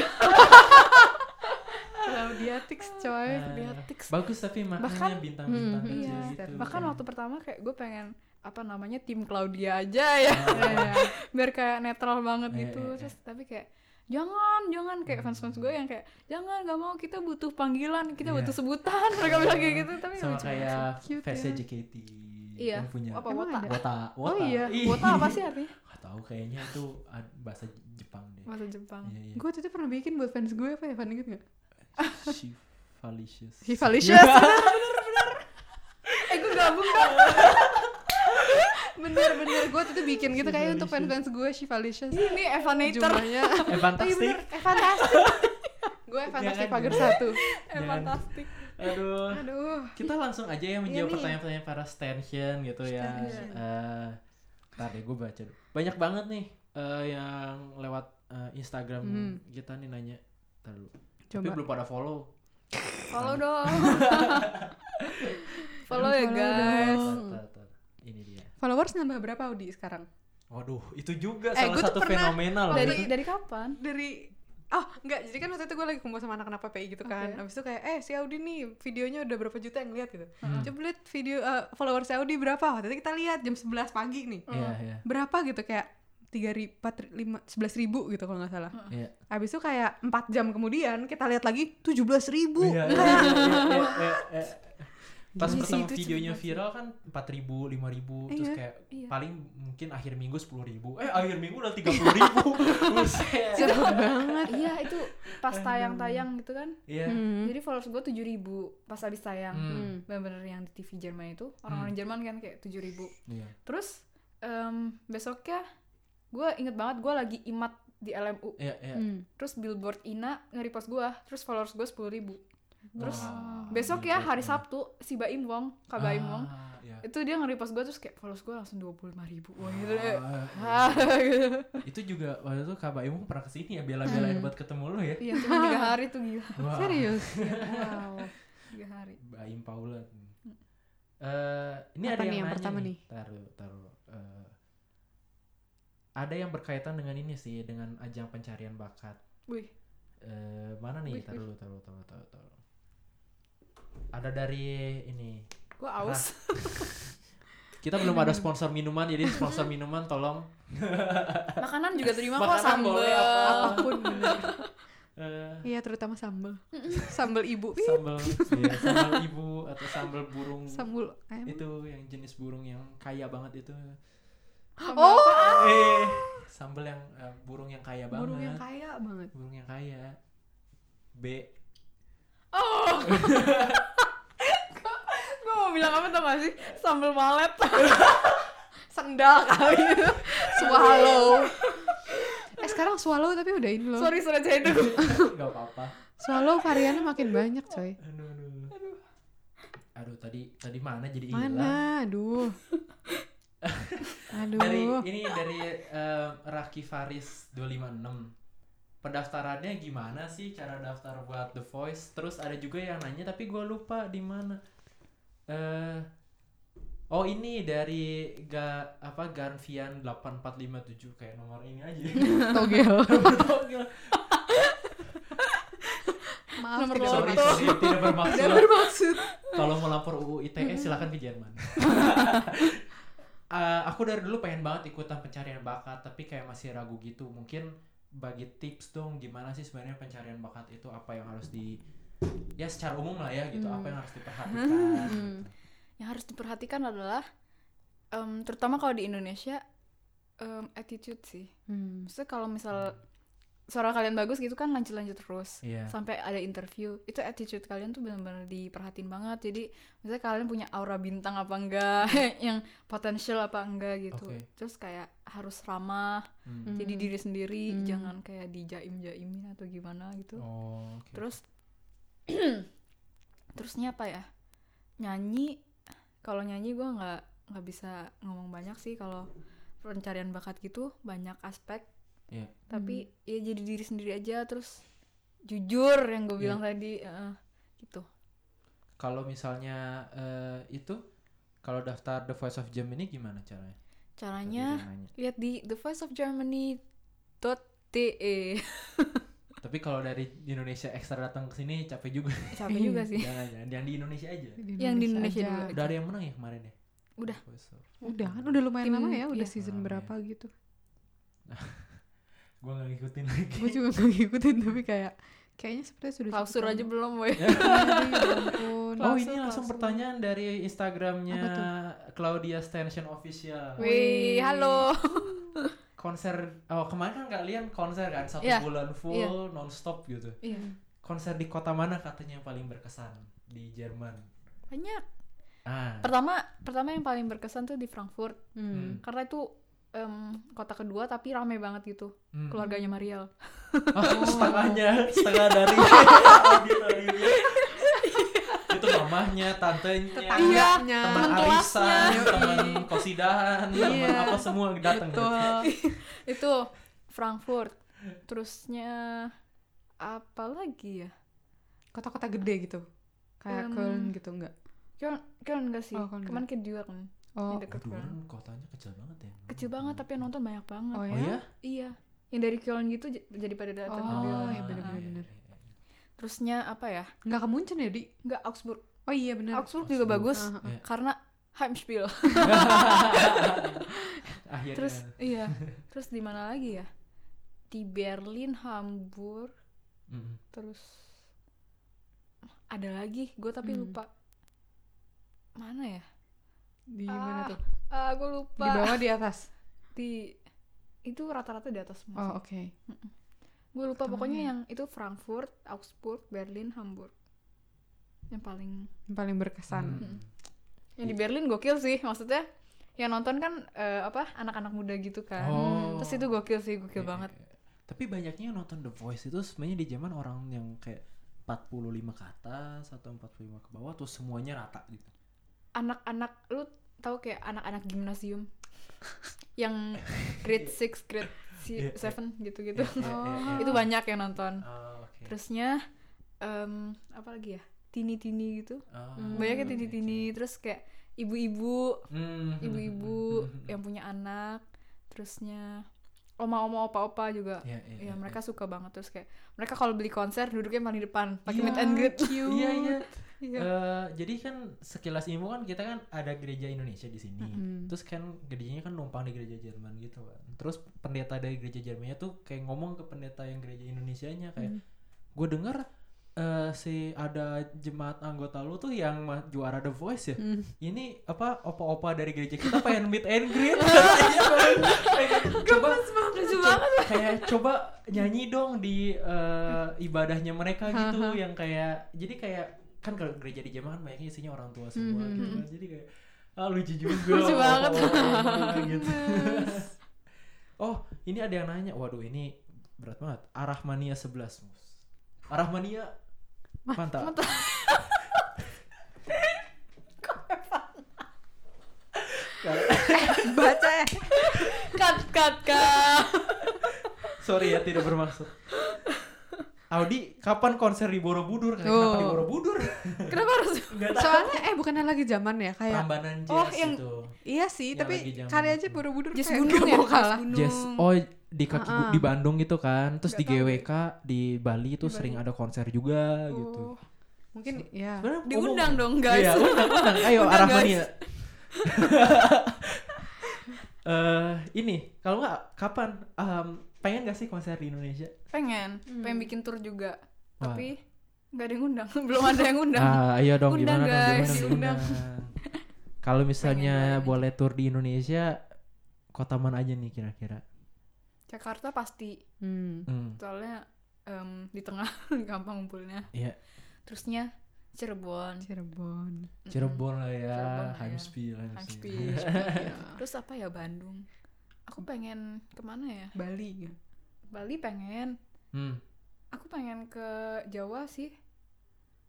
Claudiatix coy. Ah, Claudiatik Bagus tapi maknanya Bahkan- bintang-bintang Hmm, iya. gitu. bahkan kan. waktu pertama kayak gue pengen apa namanya tim Claudia aja ya Iya. biar kayak netral banget Iya, gitu iya, iya. terus tapi kayak jangan jangan kayak fans fans gue yang kayak jangan gak mau kita butuh panggilan kita Iya. butuh sebutan mereka bilang kayak gitu tapi sama kayak versi ya. JKT Iya. yang punya apa wota ada? Wota Oh iya. wota apa sih artinya Gak tahu kayaknya itu bahasa Jepang deh. bahasa Jepang Iya iya. Gue itu pernah bikin buat fans gue apa ya? Fan inget gak? Shivalicious. Hivalicious. eh gue gabung dong Bener-bener gue waktu itu bikin gitu kayak untuk fans-fans gue Shivalicious. ini Evanator Jumlahnya. Eh fantastik. Eh fantastik. gue Jangan, pagar satu. eh fantastik Aduh. Aduh. Kita langsung aja ya menjawab Iya nih. pertanyaan-pertanyaan para stanchion gitu ya. Eh, ntar deh gue baca dulu. Banyak banget nih eh, yang lewat eh, Instagram Hmm. kita nih nanya. Ntar dulu. Tapi belum pada follow. follow dong follow ya guys dong. Tar, tar, tar. Ini dia. Followers nambah berapa Audi sekarang? Waduh, itu juga Eh, salah satu pernah- fenomenal. dari gitu. dari kapan Dari Oh enggak, jadi kan waktu itu gue lagi kumpul sama anak-anak PPI gitu kan Oke. Abis itu kayak, eh si Audi nih videonya udah berapa juta yang lihat gitu Hmm. Coba lihat video eh, followers si Audi berapa Waktu itu kita lihat jam 11 pagi nih Iya, iya. Berapa gitu kayak tiga ribu, empat lima, sebelas ribu gitu kalau nggak salah. Iya. Abis itu kayak empat jam kemudian kita lihat lagi tujuh belas ribu. Iya, iya, iya, iya, iya, iya. Pas sih, pertama itu videonya cepet viral kan 4000, 5000 terus Iya, kayak iya. paling mungkin akhir minggu 10.000. Eh akhir minggu udah 30.000. Buset. Cepet banget. iya itu pas tayang-tayang gitu kan Iya. Hmm. jadi followers gue tujuh ribu pas abis tayang Hmm. Hmm. bener-bener yang di TV Jerman itu orang-orang Jerman kan kayak tujuh ribu Iya. terus em, besoknya gue inget banget gue lagi imat di LMU Iya, iya. Hmm. terus billboard Ina nge-repost gue terus followers gue sepuluh ribu terus Wah, besok ya gila hari. Sabtu si Baim Wong Kak Baim Wong Ah, iya. itu dia nge-repost gue terus kayak followers gue langsung dua puluh lima ribu wah gitu deh Ah, Ah, gitu. itu juga waktu itu Kak Baimu pernah ke sini ya bela-belain buat ketemu lu ya. iya cuma tiga hari tuh gila Wah, Serius? wow tiga hari Baim Paula. Eh, ini Apa ada nih yang, yang nanya pertama nih. nih? Taruh, taruh. Eh, ada yang berkaitan dengan ini sih, dengan ajang pencarian bakat. wih Eh, mana nih? Wih, Taruh, dulu, taruh, taruh, taruh, taruh. Ada dari ini. gue aus Kita belum ada sponsor minuman, jadi sponsor minuman tolong. makanan juga terima kok sambal boleh, apa- Apa pun bener. eh, Iya terutama sambel. sambel ibu. Ih, sambal, iya, sambal ibu atau sambal burung. Sambal ayam. itu yang jenis burung yang kaya banget itu. Oh, Eh, sambal yang eh, burung yang kaya banget. burung yang kaya banget. Burung yang kaya. B. gue mau bilang apa tau gak sih sambal malet Sendal kali. swallow. Eh sekarang swallow tapi udah ini loh. sorry sorry saya itu Gak apa-apa. Swallow variannya makin banyak coy. Aduh, aduh. Aduh, tadi tadi mana jadi hilang? Mana? Aduh. Aduh. Dari ini dari eh, Raki Faris 256. Pendaftarannya gimana sih cara daftar buat The Voice? Terus ada juga yang nanya tapi gue lupa di mana. Eh Oh ini dari ga, apa Garfian 8457 kayak nomor ini aja. Togel. Togel. Maaf Nomor tidak sorry, sorry, tidak bermaksud. Tidak bermaksud. Kalau mau lapor UU ITE silakan ke Jerman. Eh, aku dari dulu pengen banget ikutan pencarian bakat, tapi kayak masih ragu gitu. Mungkin bagi tips dong gimana sih sebenarnya pencarian bakat itu apa yang harus di ya secara umum lah ya gitu, apa yang harus diperhatikan. Hmm. yang harus diperhatikan adalah em, terutama kalau di Indonesia em, attitude sih Hmm. maksudnya kalau misal suara kalian bagus gitu kan lanjut-lanjut terus Iya. sampai ada interview itu attitude kalian tuh benar-benar diperhatiin banget jadi misalnya kalian punya aura bintang apa enggak yang potensial apa enggak gitu Oke. terus kayak harus ramah Hmm. jadi diri sendiri Hmm. jangan kayak dijaim-jaimin atau gimana gitu Oh, oke. terus terusnya apa ya nyanyi kalau nyanyi gue nggak nggak bisa ngomong banyak sih kalau pencarian bakat gitu banyak aspek Iya. tapi ya jadi diri sendiri aja terus jujur yang gue Iya. bilang tadi eh, gitu Kalau misalnya eh, itu kalau daftar The Voice of Germany gimana caranya? caranya Tadi dia nanya. lihat di thevoiceofgermany.de Tapi kalau dari Indonesia ekstra datang ke sini capek juga. capek juga sih jangan, jangan. Yang di Indonesia aja. Yang di Indonesia aja. dulu. Udah ada yang menang ya kemarin ya? Udah. The Voice of- Udah kan udah lumayan Tim- lama ya, udah iya. season Lama berapa ya. gitu. Gua gak ngikutin lagi. Gue juga gak ngikutin tapi kayak kayaknya sepertinya sudah klausur aja belum boy Aduh, ya. Oh ini langsung klausur. pertanyaan dari Instagramnya? Claudia Station Official. wih halo konser oh kemarin kan kalian konser kan satu Iya, bulan full iya. nonstop gitu. iya Konser di kota mana katanya yang paling berkesan di Jerman? banyak Ah. pertama pertama yang paling berkesan tuh di Frankfurt Hmm. karena itu em, kota kedua tapi rame banget gitu Hmm. keluarganya Mariel Oh, setengahnya, setengah dari. Itu mamahnya, tantenya, Tetangganya. teman teman arisan, teman kosidahan, teman Iya. apa semua datang. Betul. itu Frankfurt terusnya apa lagi ya Kota-kota gede gitu. Kayak Em, Köln gitu enggak? Köln Köln enggak sih Oh, Köln kemarin ke Düren Oh. yang Köln kan kotanya kecil banget ya. kecil banget tapi yang nonton banyak banget Oh Oh ya? ya? iya yang dari Köln gitu jadi pada datang Oh, iya iya, bener. iya, iya. terusnya apa ya Enggak ke Munchen ya, Di? enggak Augsburg Oh iya bener. Augsburg juga Augsburg. bagus Ah, ah. Iya. karena Heimspiel Akhirnya. terus iya terus di mana lagi ya di Berlin Hamburg Mm. terus ada lagi gue tapi Hmm. lupa mana ya Di mana Ah, tuh? ah gue lupa Di bawah di atas. di itu rata-rata di atas semua Oh, oke. gue lupa pokoknya ya. yang itu Frankfurt Augsburg Berlin Hamburg yang paling Yang paling berkesan. Hmm. yang di Berlin gokil sih maksudnya yang nonton kan eh, apa anak-anak muda gitu kan Oh. terus itu gokil sih gokil Iya, banget iya. Tapi banyaknya yang nonton The Voice itu sebenarnya di zaman orang yang kayak 45 ke atas atau 45 ke bawah terus semuanya rata gitu. Anak-anak lu tahu kayak anak-anak gimnasium? Yang grade 6 grade Iya, iya. 7 gitu-gitu. Iya. itu banyak yang nonton. Oh, oke. terusnya em, apa lagi ya? Tini-tini gitu. Oh, banyak yang oke, tini-tini terus kayak ibu-ibu Hmm, ibu-ibu hmm, hmm, yang punya anak. Terusnya oma-oma opa-opa juga Iya, iya, ya iya, mereka suka banget terus kayak mereka kalau beli konser duduknya paling depan pakai Iya, meet and greet Cute. Iya iya. Iya. Eh, jadi kan sekilas info kan kita kan ada gereja Indonesia di sini. Mm-mm. Terus kan gerejanya kan numpang di gereja Jerman gitu kan. Terus pendeta dari gereja Jermannya tuh kayak ngomong ke pendeta yang gereja Indonesianya kayak gue dengar eh, si ada jemaat anggota lu tuh yang juara The Voice ya. Hmm. Ini apa opa-opa dari gereja kita pengen meet and greet. Coba banget kayak coba nyanyi dong di eh, ibadahnya mereka gitu yang kayak jadi kayak kan kalau gereja di Jerman kan banyaknya isinya orang tua semua Mhm. gitu kan jadi kayak ah lucu juga Lucu banget. oh, gitu. oh ini ada yang nanya waduh ini berat banget Arahmania 11 mus Mantap. Baca ya. cut cut cut. Sorry ya tidak bermaksud. Audi kapan konser di Borobudur? Kayak kenapa di Oh. Borobudur? Kenapa harus? Soalnya eh bukannya lagi zaman ya kayak Prambanan jazz Oh, yang- itu Iya sih, Yang tapi kali aja Borobudur Jazz kayak gunung ya kalah. gunung. Jazz oh di kaki Ah-ah. di Bandung gitu kan terus Nggak di tahu GWK di Bali Di sering ada konser juga gitu Oh, Mungkin ya. Sebenarnya diundang dong guys Iya, undang, undang. Ayo Undang, Arahmania. Eh ini kalau nggak kapan em, pengen gak sih konser di Indonesia? pengen Hmm. pengen bikin tour juga Wah. tapi nggak ada yang undang belum ada yang undang Ah, ayo dong Undang, gimana dong guys, gimana undang. diundang. Kalau misalnya Pengen boleh tour di Indonesia, kota mana aja nih kira-kira? Jakarta pasti Hmm. Hmm. soalnya em, di tengah gampang ngumpulnya Iya. terusnya Cirebon Cirebon. Cirebon lah ya, Cirebon lah ya. Heimspiel, Heimspiel. Iya. terus apa ya Bandung aku pengen ke mana ya Bali ya. Bali pengen Hmm. aku pengen ke Jawa sih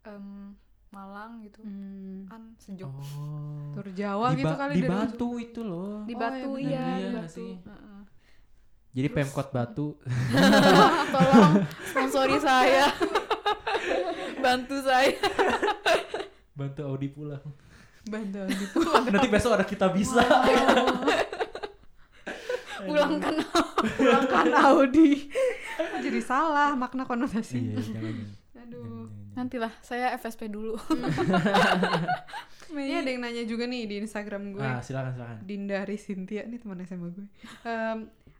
Em, Malang gitu Hmm. kan sejuk Oh. Tur Jawa di, gitu kali di dari Batu itu loh. di Oh, Batu iya iya, bener. di Iya Batu sih. Heeh. Jadi Terus- Pemkot Batu tolong sponsori saya bantu saya bantu Audi pulang. Bantu Nanti besok ada kita bisa. pulangkan Pulangkan Audi. Jadi salah makna konotasi. Iya, jangan. jangan. Aduh. Nantilah saya FSP dulu Ini ada yang nanya juga nih di Instagram gue. Ah, silakan silakan. Dinda Cynthia nih teman SMA gue. Em,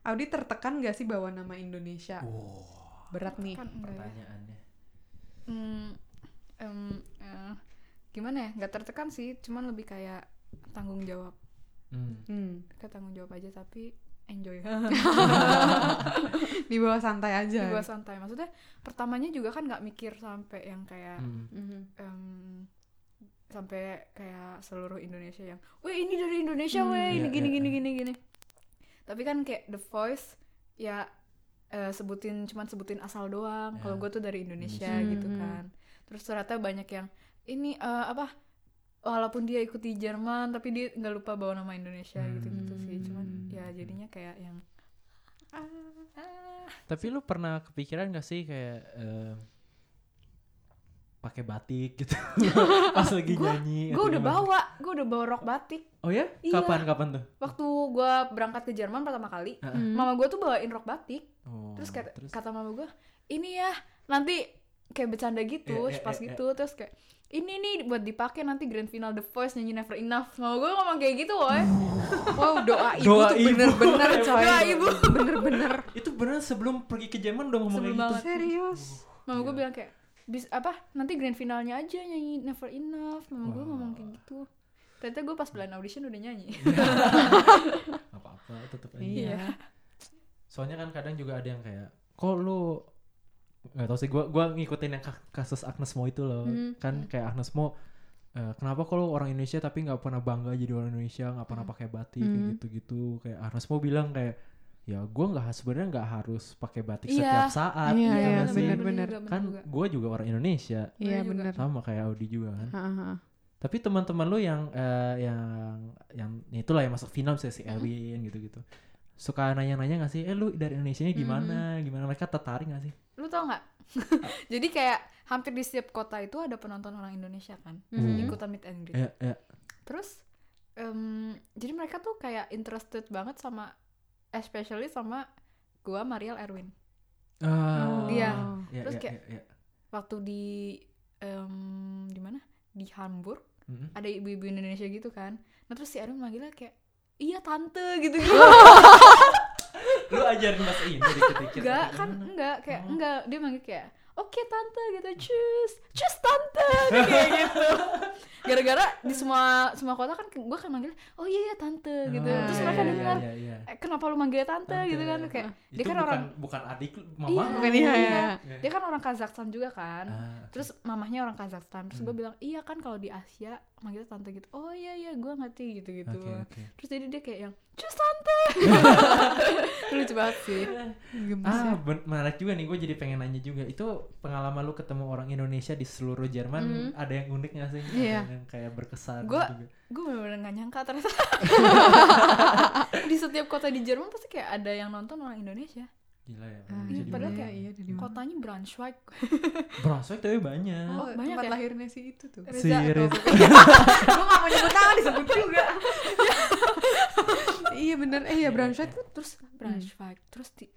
Audi tertekan gak sih bawa nama Indonesia? Wow, Berat nih. ya pertanyaannya. Hmm, em, eh, gimana ya nggak tertekan sih cuman lebih kayak tanggung jawab Hmm. Hmm. ke tanggung jawab aja tapi enjoy Di bawah santai aja. gue santai maksudnya pertamanya juga kan nggak mikir sampai yang kayak Hmm. Em, sampai kayak seluruh Indonesia yang, weh ini dari Indonesia, weh ini Iya, gini iya, gini iya. gini gini. Tapi kan kayak The Voice ya eh, sebutin cuman sebutin asal doang. Ya. Kalau gue tuh dari Indonesia Indonesia. gitu Hmm. kan. Terus ternyata banyak yang ini eh, apa? Walaupun dia ikut di Jerman, tapi dia nggak lupa bawa nama Indonesia Hmm. gitu-gitu sih. Cuman Hmm. ya jadinya kayak yang ah, Tapi lu pernah kepikiran gak sih kayak eh, pakai batik gitu pas lagi Gua- nyanyi? gue udah gimana? bawa, gue udah bawa rok batik. Oh ya? Iya. Kapan kapan tuh? Waktu gue berangkat ke Jerman pertama kali. Hmm. mama gue tuh bawain rok batik. Oh, terus kata, terus? kata mama gue ini ya nanti kayak bercanda gitu Iya, iya, pas iya, gitu terus kayak ini nih buat dipakai nanti grand final The Voice nyanyi Never Enough mama gue ngomong kayak gitu woy Wow, doa ibu Doa tuh bener-bener coy. Doa ibu. Bener-bener. itu beneran sebelum pergi ke Jerman udah ngomong Sebelum kayak gitu. Serius. mama gue Iya. bilang kayak bis apa nanti grand finalnya aja nyanyi Never Enough mama gue Wah. ngomong kayak gitu ternyata gue pas blind audition udah nyanyi Gak apa-apa, tetep aja. Iya. Soalnya kan kadang juga ada yang kayak, kok lu nggak tau sih, gua gua ngikutin yang ka- kasus Agnes Mo itu loh, Hmm, kan kayak Agnes Mo, eh, kenapa kalau orang Indonesia tapi nggak pernah bangga jadi orang Indonesia, nggak pernah Hmm. pakai batik kayak Hmm. gitu-gitu, kayak Agnes Mo bilang kayak, ya gua nggak sebenarnya nggak harus pakai batik Iya. setiap saat, Iya, gitu iya, nggak sih? juga, bener kan gua juga orang Indonesia, Iya juga. bener. sama kayak Audi juga kan. Ha, ha. Tapi teman-teman lu yang eh, yang yang itulah yang masuk final sih si Erwin gitu-gitu. Suka nanya-nanya gak sih, eh lu dari Indonesia nya gimana? Gimana mereka tertarik gak sih? lu tau nggak jadi kayak hampir di setiap kota itu ada penonton orang Indonesia kan Mhm. ikutan meet and greet Ya, ya. Terus em, jadi mereka tuh kayak interested banget sama especially sama gua Mariel Erwin. Ah, Iya. ya, Terus ya, kayak- ya, ya. Waktu di em, di mana? Di Hamburg Mm-mm. ada ibu-ibu Indonesia gitu kan. Nah terus si Erwin manggilnya kayak iya tante gitu gitu. Lu ajarin bahasa Indo dikit-dikit. enggak kan enggak kayak Oh. enggak dia manggil kayak oke tante gitu cus cus tante kayak gitu gara-gara di semua semua kota kan gue kan manggil oh iya iya tante gitu Oh, terus iya, mereka iya, dengar iya, iya. "Eh, kenapa lu manggilnya tante, Tante. gitu kan kayak Itu dia kan bukan, orang bukan adik lu, Iya, mama. bukan iya, iya. dia kan orang Kazakhstan juga kan Ah, terus mamahnya orang Kazakhstan terus gue Hmm. bilang iya kan kalau di Asia manggilnya tante gitu oh iya iya gue ngerti gitu gitu Oke, oke. terus jadi dia kayak yang cus tante lucu banget sih Gemes Ah, ya. ben- menarik juga nih. Gue jadi pengen nanya juga. Itu pengalaman lu ketemu orang Indonesia di seluruh Jerman Mhm. ada yang unik gak sih? Iya. Ada yang kayak berkesan Gua- juga. gue bener-bener gak nyangka ternyata di setiap kota di Jerman pasti kayak ada yang nonton orang Indonesia Gila ya. Ah, Indonesia iya, padahal kayak iya, di mana? kotanya Braunschweig Brunswick tapi banyak. Oh, Oh, banyak tempat ya? lahirnya si itu tuh. Reza, Si Reza. Gue gak mau nyebut nama disebut juga. iya bener, eh ya Iya, Braunschweig iya. tuh terus Braunschweig terus di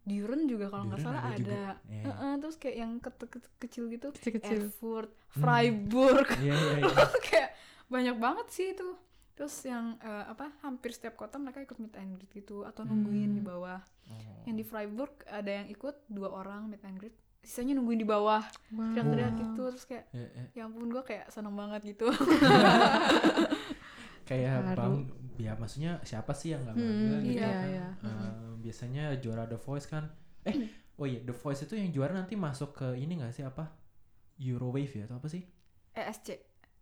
Düren juga kalau nggak salah ada ada Iya. Heeh, terus kayak yang ke- ke- kecil gitu kecil-kecil. Erfurt Hmm. Freiburg Iya, iya, iya. kayak banyak banget sih itu terus yang eh, apa hampir setiap kota mereka ikut meet and greet gitu atau nungguin di Hmm. bawah Oh. yang di Freiburg ada yang ikut dua orang meet and greet sisanya nungguin di bawah Wow. teriak-teriak gitu terus kayak Ya, ya. ya ampun gue kayak seneng banget gitu Kayak bang, ya maksudnya siapa sih yang gak bangga Hmm, gitu iya, kan? iya. Eh, biasanya juara The Voice kan, eh, oh iya The Voice itu yang juara nanti masuk ke ini gak sih apa? Eurowave ya atau apa sih? ESC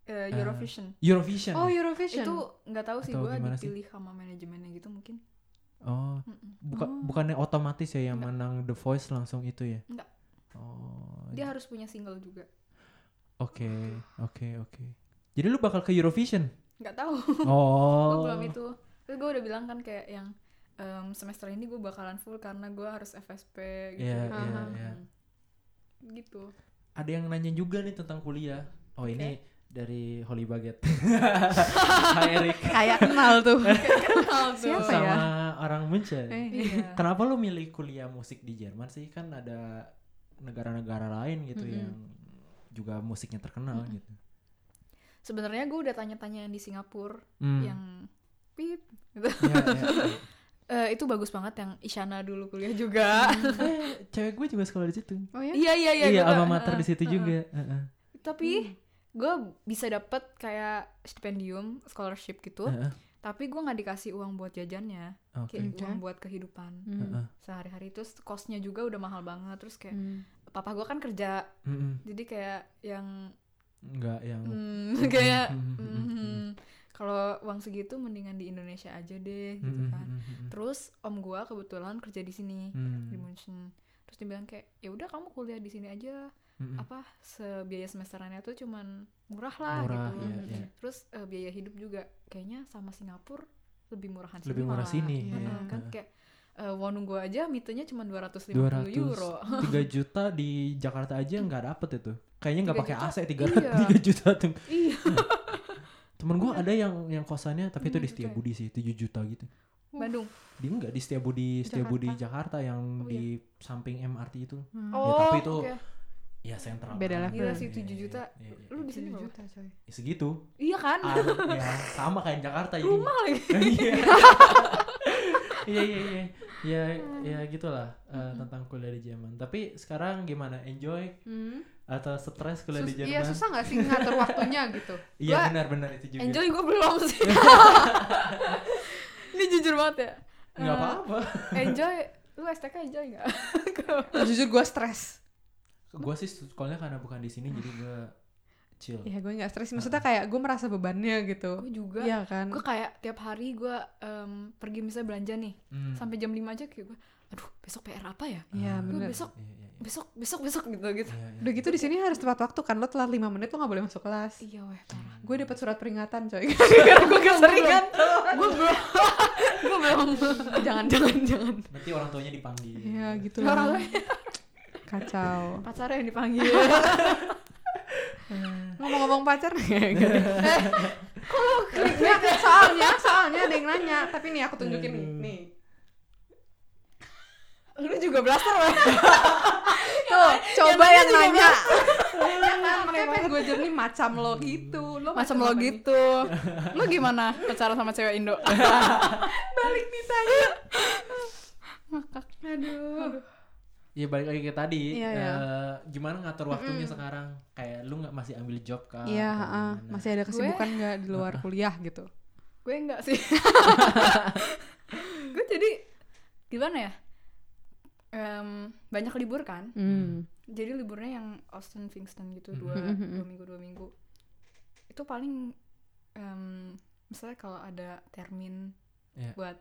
eh, Eurovision Eurovision. Oh Eurovision. itu nggak tahu sih gue gimana sih? dipilih sama manajemennya gitu mungkin Oh, bukan Oh. bukannya otomatis ya yang Enggak. menang The Voice langsung itu ya? Enggak. Oh. dia harus punya single juga Oke, oke, oke. Jadi lu bakal ke Eurovision? nggak tahu Oh. gue belum itu terus gue udah bilang kan kayak yang em, semester ini gue bakalan full karena gue harus FSP gitu Iya, iya, Hmm. iya. gitu Ada yang nanya juga nih tentang kuliah. Oh ini dari Holy Baget. Hai Erik. kayak kenal tuh. kenal tuh Siapa Sama ya? orang Munchen. Eh, iya Kenapa lu milih kuliah musik di Jerman sih? Kan ada negara-negara lain gitu Mm-mm. yang juga musiknya terkenal Mm-mm. gitu. sebenarnya gue udah tanya-tanya yang di Singapura Hmm. yang pip gitu Iya, iya, iya. Eh, itu bagus banget yang Isyana dulu kuliah juga Eh, cewek gue juga sekolah di situ. Oh ya? iya iya iya Iya, gua- alma mater eh, di situ eh, juga. Heeh. tapi gue bisa dapet kayak stipendium scholarship gitu Heeh. tapi gue nggak dikasih uang buat jajannya. Oke. kayak uang buat kehidupan. Hmm. Heeh. sehari-hari. Terus kosnya juga udah mahal banget. Terus kayak Hmm. papa gue kan kerja. Mm-mm. jadi kayak yang Enggak yang hmm, kayak Mm, mm, mm, mm, hmm, kalau uang segitu mendingan di Indonesia aja deh gitu kan. Terus om gue kebetulan kerja di sini mm. di München terus dia bilang kayak ya udah kamu kuliah di sini aja Mm-mm. apa sebiaya semesterannya tuh cuman murah lah Murah, gitu iya, iya. terus eh, biaya hidup juga kayaknya sama Singapura lebih murahan Lebih sini murah malah. sini, Heeh, iya. kan kayak eh, wonung gua aja mitenya cuma 250 200 euro 3 juta di Jakarta aja nggak dapet itu kayaknya nggak 3 pakai? AC 3 Iya. 3 juta tuh iya temen gua ada yang yang kosannya tapi itu Hmm, di Setiabudi sih 7 juta gitu Bandung di enggak di Setiabudi Setiabudi Jakarta yang Oh, di samping MRT itu Hmm. oh tapi itu- oke. Ya sentral Beda level. Gila sih, Iya, 7 iya, juta. iya, iya, lu iya. di sini 7 berapa? juta coy. Ya, segitu. Iya kan? Ah, ya sama kayak Jakarta ini. Rumah lagi. Iya. Iya iya iya. Ya ya gitulah eh, tentang kuliah di Jerman. Tapi sekarang gimana? Enjoy? Hmm. atau stres kuliah di Sus- Jerman? Iya susah gak sih ngatur waktunya gitu? iya benar benar itu juga. enjoy gua belum sih. Ini jujur banget ya. Nggak Eh, apa-apa. enjoy. Lu STK enjoy nggak? Jujur gue stres. Gue sih sekolahnya karena bukan di sini jadi gue chill Iya gue gak stres. Maksudnya kayak gue merasa bebannya gitu. gue juga Iya kan? gue kayak tiap hari gue em, pergi misalnya belanja nih Hmm. sampai jam 5 aja kayak gue aduh besok PR apa ya Iya Ah. bener. besok Iya, iya, iya. besok besok besok gitu gitu Iya, iya. Udah gitu di sini harus tepat waktu kan. Lo telat 5 menit lo gak boleh masuk kelas. iya weh parah Gue dapat surat peringatan coy. Gara-gara gue keseringan. gue belum gue belum jangan jangan jangan. Nanti orang tuanya dipanggil. Iya gitu orang lah. Kacau. pacarnya yang dipanggil. Ngomong-ngomong pacar Enggak deh. Nggak, soalnya soalnya ada yang nanya. Tapi nih aku tunjukin nih nih. Lu juga blaster weh tuh coba yang juga nanya ya kan makanya pengen gue jawab nih macam lo gitu. Lo macam lo apa nih? gitu. Lu gimana pacaran sama cewek Indo? Balik ditanya aduh Iya balik lagi ke tadi. Iya, iya. eh, gimana ngatur waktunya sekarang? Kayak lu nggak masih ambil job kah? iya gimana? masih ada kesibukan nggak di luar kuliah gitu gue enggak sih gue jadi gimana ya Em, banyak libur kan hmm. jadi liburnya yang Austin Kingston gitu Mhm. dua, Mhm. dua minggu dua minggu itu paling em, misalnya kalau ada termin Iya. buat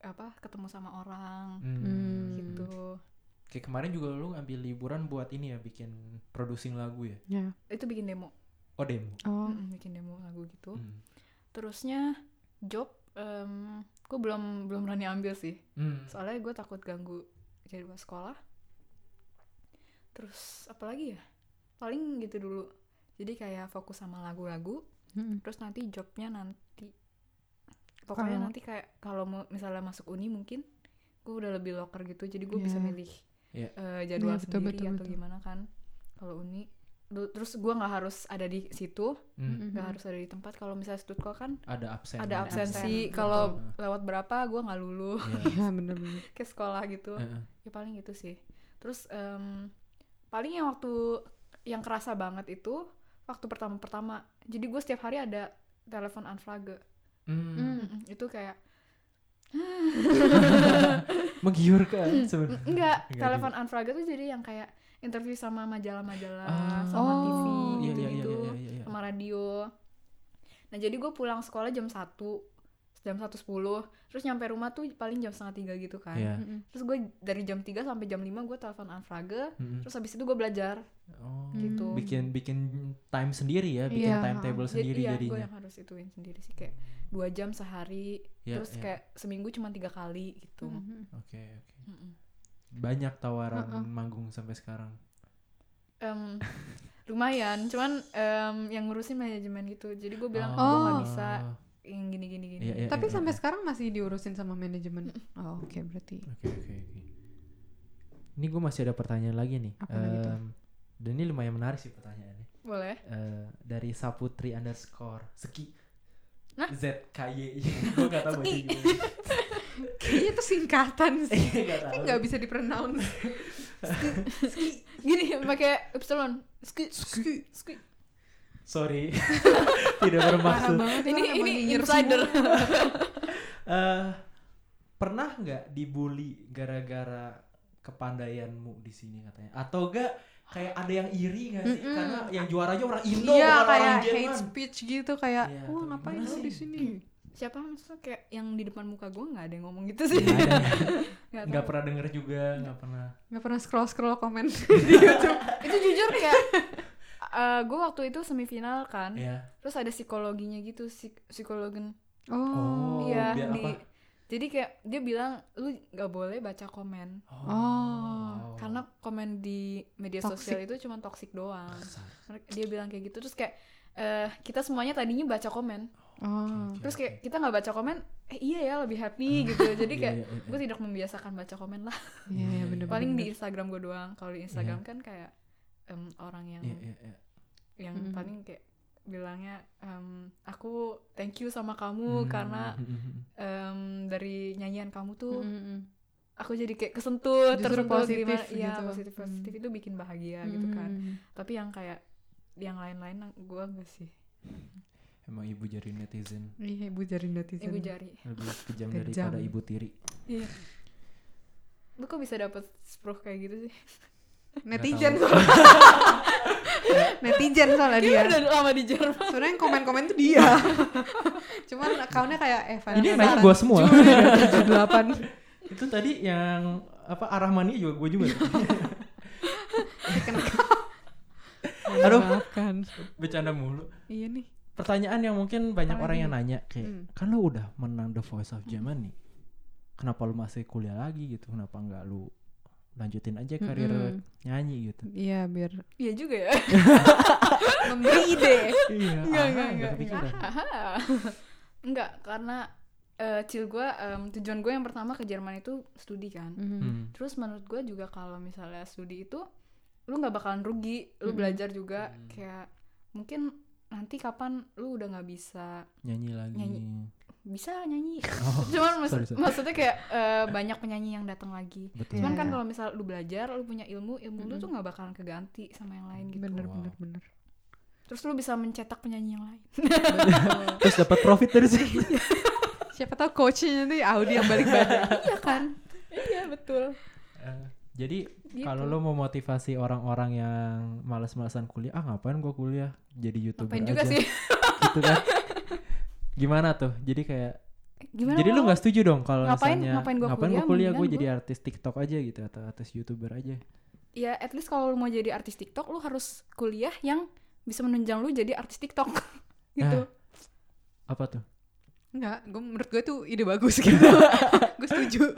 apa ketemu sama orang. Hmm. gitu Kayak kemarin juga lu ngambil liburan buat ini ya bikin producing lagu ya? ya itu bikin demo Oh demo. oh Mm-mm, bikin demo lagu gitu Hmm. terusnya job em, gue belum belum berani ambil sih Hmm. soalnya gue takut ganggu jadwal sekolah terus apa lagi ya paling gitu dulu jadi kayak fokus sama lagu-lagu Mm-mm. terus nanti jobnya nanti pokoknya Kalau- nanti kayak kalau mau misalnya masuk uni mungkin gue udah lebih loker gitu jadi gue bisa Iya. milih Iya. eh, jadwal Iya, betul, sendiri betul, atau betul. gimana kan kalau uni terus gue nggak harus ada di situ Hmm. nggak harus ada di tempat kalau misalnya studco kan Ada absen. ada absen. absensi Betul. kalau lewat berapa gue nggak lulu Iya. ya bener-bener ke sekolah gitu Heeh. ya paling itu sih terus em, paling yang waktu yang kerasa banget itu waktu pertama-pertama jadi gue setiap hari ada telepon unflage Hmm. Mm-mm, itu kayak Menggiurkan Mm, sebenarnya. enggak Enggak telepon unflage tuh jadi yang kayak interview sama majalah-majalah Ah. sama Oh. TV Iya, gitu iya, iya, gitu iya, iya, iya. sama radio nah jadi gue pulang sekolah jam 1 jam satu sepuluh terus nyampe rumah tuh paling jam setengah tiga gitu kan Iya. Mm-mm. terus gue dari jam 3 sampai jam 5 gue telepon unflage Mm-mm. terus habis itu gue belajar Oh, gitu. bikin bikin time sendiri ya, bikin Iya. timetable Jadi sendiri iya, gue jadinya. yang harus ituin sendiri sih kayak dua jam sehari Ya, terus ya. kayak seminggu cuma tiga kali gitu Mm-mm. Oke, oke. Mm-mm. Banyak tawaran Heeh. manggung sampai sekarang. Em, lumayan cuman em, yang ngurusin manajemen gitu jadi gue bilang Oh. gue nggak bisa yang gini gini gini Iya, iya, tapi iya, sampai iya. sekarang masih diurusin sama manajemen oh oke berarti Oke, oke, oke. Ini gue masih ada pertanyaan lagi nih. Apa? Em, dan ini lumayan menarik sih pertanyaannya. boleh Eh, dari Saputri underscore Seki. Z K Y. gue gak tahu baca Seki. gimana. kayaknya itu singkatan sih Gak tahu. nggak bisa dipronounce gini pakai epsilon ski ski ski Sorry. Tidak bermaksud. banget Ini ini nyinyir insider. Eh, pernah nggak dibully gara-gara kepandaianmu di sini katanya? Atau enggak kayak ada yang iri nggak sih? Mm-mm. Karena yang juara aja orang Indo Iya bukan kayak orang hate Jerman. speech gitu kayak Iya, wah atau ngapain lu sih? di sini Siapa maksudnya kayak yang di depan muka gue nggak ada yang ngomong gitu sih. Nggak tahu. pernah denger juga, nggak pernah. nggak pernah scroll scroll komen Itu jujur kayak gue waktu itu semifinal kan. Iya. Terus ada psikologinya gitu, psik psikologen. oh, iya, biar di apa? Jadi kayak dia bilang lu nggak boleh baca komen Oh. karena komen di media Toxic. sosial itu cuma toxic doang. Dia bilang kayak gitu terus kayak eh, kita semuanya tadinya baca komen. oh Terus kayak kita nggak baca komen, eh iya ya lebih happy gitu. Jadi Iya, kayak iya, iya. gue tidak membiasakan baca komen lah. iya iya bener Paling di. Instagram gue doang. Kalau di Instagram kan kayak em, orang yang Iya, iya, iya. yang Mm. paling kayak bilangnya em, aku thank you sama kamu Hmm, karena hmm, hmm, hmm. em, dari nyanyian kamu tuh Mm, mm, mm. aku jadi kayak kesentuh Justru tersentuh positif gimana iya gitu. positif positif Hmm. itu bikin bahagia gitu kan tapi yang kayak yang lain-lain gue enggak sih Emang ibu jari netizen iya ibu jari netizen ibu jari lebih kejam, Kejam. daripada ibu tiri. iya lu kok bisa dapet spruh kayak gitu sih netizen soalnya netizen soalnya dia udah lama di Jerman sebenarnya yang komen-komen tuh dia cuman akunnya kayak Evan Ini nanya gua semua. tujuh delapan Itu tadi yang apa arah mani juga gue juga. Aduh. Bercanda mulu. iya nih Pertanyaan yang mungkin banyak orang yang nanya kayak Hmm. kan lo udah menang The Voice of Germany. Kenapa lu masih kuliah lagi gitu? Kenapa nggak lu lanjutin aja karir Mm-mm. nyanyi gitu? iya biar iya juga ya memberi ide iya, Enggak, aha, enggak, enggak. enggak karena eh cil gue tujuan gue yang pertama ke Jerman itu studi kan Mhm. Hmm. Terus menurut gue juga kalau misalnya studi itu lu nggak bakalan rugi, lu Mm-mm. belajar juga Mm. kayak mungkin nanti kapan lu udah nggak bisa Nyanyi lagi. Nyanyi. Bisa nyanyi. Oh, Cuman sorry, sorry. maksudnya kayak eh, banyak penyanyi yang datang lagi. betul. Cuman Iya. kan kalau misal lu belajar, lu punya ilmu, ilmu lu Mm-mm. tuh nggak bakalan keganti sama yang lain gitu. bener Wow. bener bener Terus lu bisa mencetak penyanyi yang lain. Terus dapat profit dari sini. siapa tahu coachnya nih Audi yang balik badan iya kan? iya betul. Eh, jadi Gitu. kalau lo mau motivasi orang-orang yang malas-malasan kuliah, ah ngapain gua kuliah jadi youtuber Ngapain aja, juga sih? gitu kan? Gimana tuh? Jadi kayak, Gimana jadi lu nggak setuju dong kalau Ngapain- misalnya ngapain gua gua kuliah, kuliah, gue jadi artis TikTok aja gitu atau artis youtuber aja. ya at least kalau lu mau jadi artis TikTok lu harus kuliah yang bisa menunjang lu jadi artis TikTok gitu. Ah. Apa tuh? Enggak, gue menurut gue tuh ide bagus gitu. gue setuju.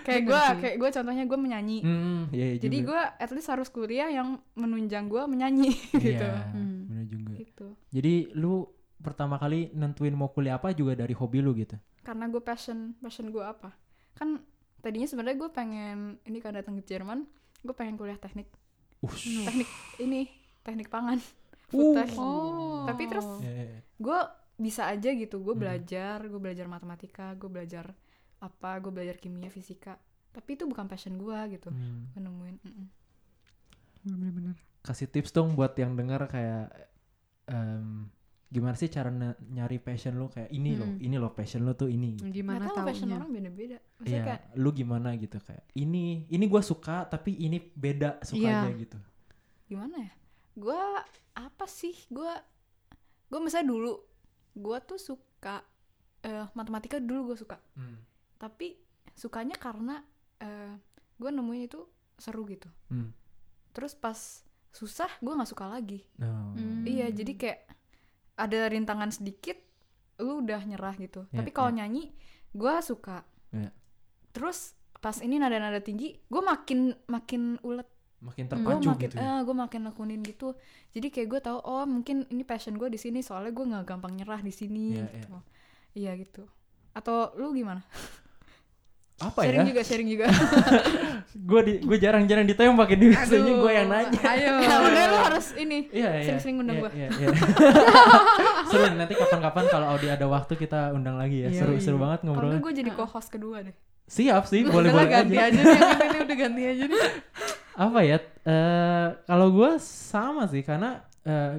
kayak gue kayak gue contohnya gue menyanyi. Hmm, iya, iya Jadi gue at least harus kuliah yang menunjang gue menyanyi gitu. Iya, Hmm. bener juga. Gitu. Jadi lu pertama kali nentuin mau kuliah apa juga dari hobi lu gitu. Karena gue passion passion gue apa? Kan tadinya sebenarnya gue pengen ini kan datang ke Jerman, gue pengen kuliah teknik Ush. teknik ini teknik pangan. Uh. Food tech. Oh. Tapi terus Iya, iya, iya. gue bisa aja gitu gue Hmm. belajar gue belajar matematika gue belajar apa gue belajar kimia fisika tapi itu bukan passion gue gitu Hmm. gue nemuin mm-mm. Bener-bener. kasih tips dong buat yang denger kayak em, gimana sih cara nyari passion lu kayak ini loh Mm-mm. ini loh passion lu tuh ini Gimana tahu passion orang beda-beda maksudnya Iya, kayak lu gimana gitu kayak ini ini gua suka tapi ini beda sukanya gitu. gimana ya gue apa sih gue gue misalnya dulu gue tuh suka eh, matematika dulu gue suka Hmm. tapi sukanya karena eh, gue nemuin itu seru gitu Hmm. terus pas susah gue nggak suka lagi No. Hmm. Iya, jadi kayak ada rintangan sedikit, lu udah nyerah gitu. Ya, Tapi kalau ya. nyanyi, gua suka. Ya. Terus pas ini nada-nada tinggi, gue makin makin ulet. Makin Gue terpacu makin, gitu. ya. eh, gue makin nekunin gitu. Jadi kayak gue tahu, oh mungkin ini passion gue di sini. Soalnya gue nggak gampang nyerah di sini. Iya, gitu. Iya gitu. Atau lu gimana? Apa sharing ya? juga, sharing juga. Gue di gue jarang-jarang ditembakin di biasanya gue yang nanya. Ayo. Nah, makanya lu harus ini. Iya, iya. Sering-sering undang Iya, gua. iya, iya. seru nanti kapan-kapan kalau Audi ada waktu kita undang lagi ya. Iya, Seru iya. seru banget Kalau ngobrolnya. gue jadi co-host kedua deh. Siap sih, boleh boleh ganti aja. aja nih udah ganti aja nih. Apa ya? eh kalau gue sama sih karena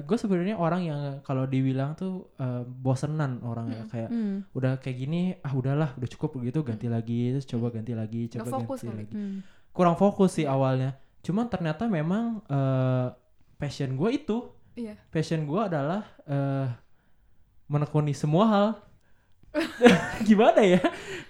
gue sebenarnya orang yang kalau dibilang tuh eh, bosenan orangnya kayak Hmm. udah kayak gini ah udahlah udah cukup begitu ganti lagi terus coba ganti lagi Nggak coba fokus ganti kali. lagi. Hmm. kurang fokus sih awalnya. Cuman ternyata memang eh, passion gue itu Iya. passion gue adalah eh, menekuni semua hal. Gimana ya?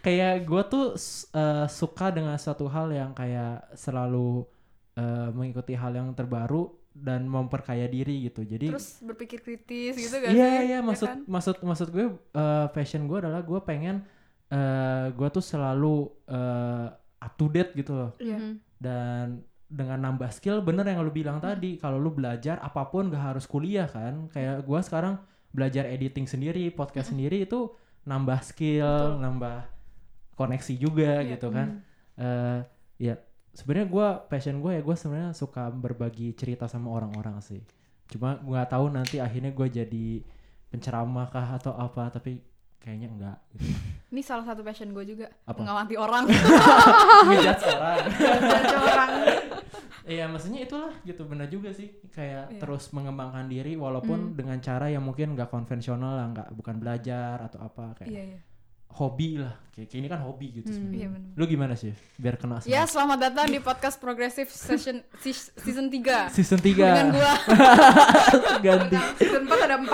Kayak gue tuh eh, suka dengan suatu hal yang kayak selalu eh, mengikuti hal yang terbaru dan memperkaya diri gitu jadi Terus berpikir kritis gitu gak Iya sih? iya Ya maksud kan? maksud maksud gue eh, passion gue adalah gue pengen eh gue tuh selalu eh, up to date gitu loh Iya. Hmm. dan dengan nambah skill bener yang lu bilang Hmm. tadi kalau lu belajar apa pun gak harus kuliah kan kayak gue sekarang belajar editing sendiri podcast sendiri itu nambah skill Hmm. Betul. nambah koneksi juga Iya. gitu kan eh ya sebenarnya gue passion gue ya gue sebenarnya suka berbagi cerita sama orang-orang sih cuma gue nggak tahu nanti akhirnya gue jadi penceramah kah atau apa tapi kayaknya enggak gitu. Ini salah satu passion gue juga. Apa? Mengamati orang. ngejudge orang orang. iya maksudnya itulah gitu benar juga sih kayak Iya. terus mengembangkan diri walaupun Hmm. dengan cara yang mungkin nggak konvensional lah nggak bukan belajar atau apa kayak Iya, iya. Hobi lah kayak, kayak ini kan hobi gitu Hmm. sebenarnya Iya lu gimana sih biar kena Ya, semua selamat datang di podcast progresif session season 3. season 3 Dengan gua. ganti Season 4 ada 4.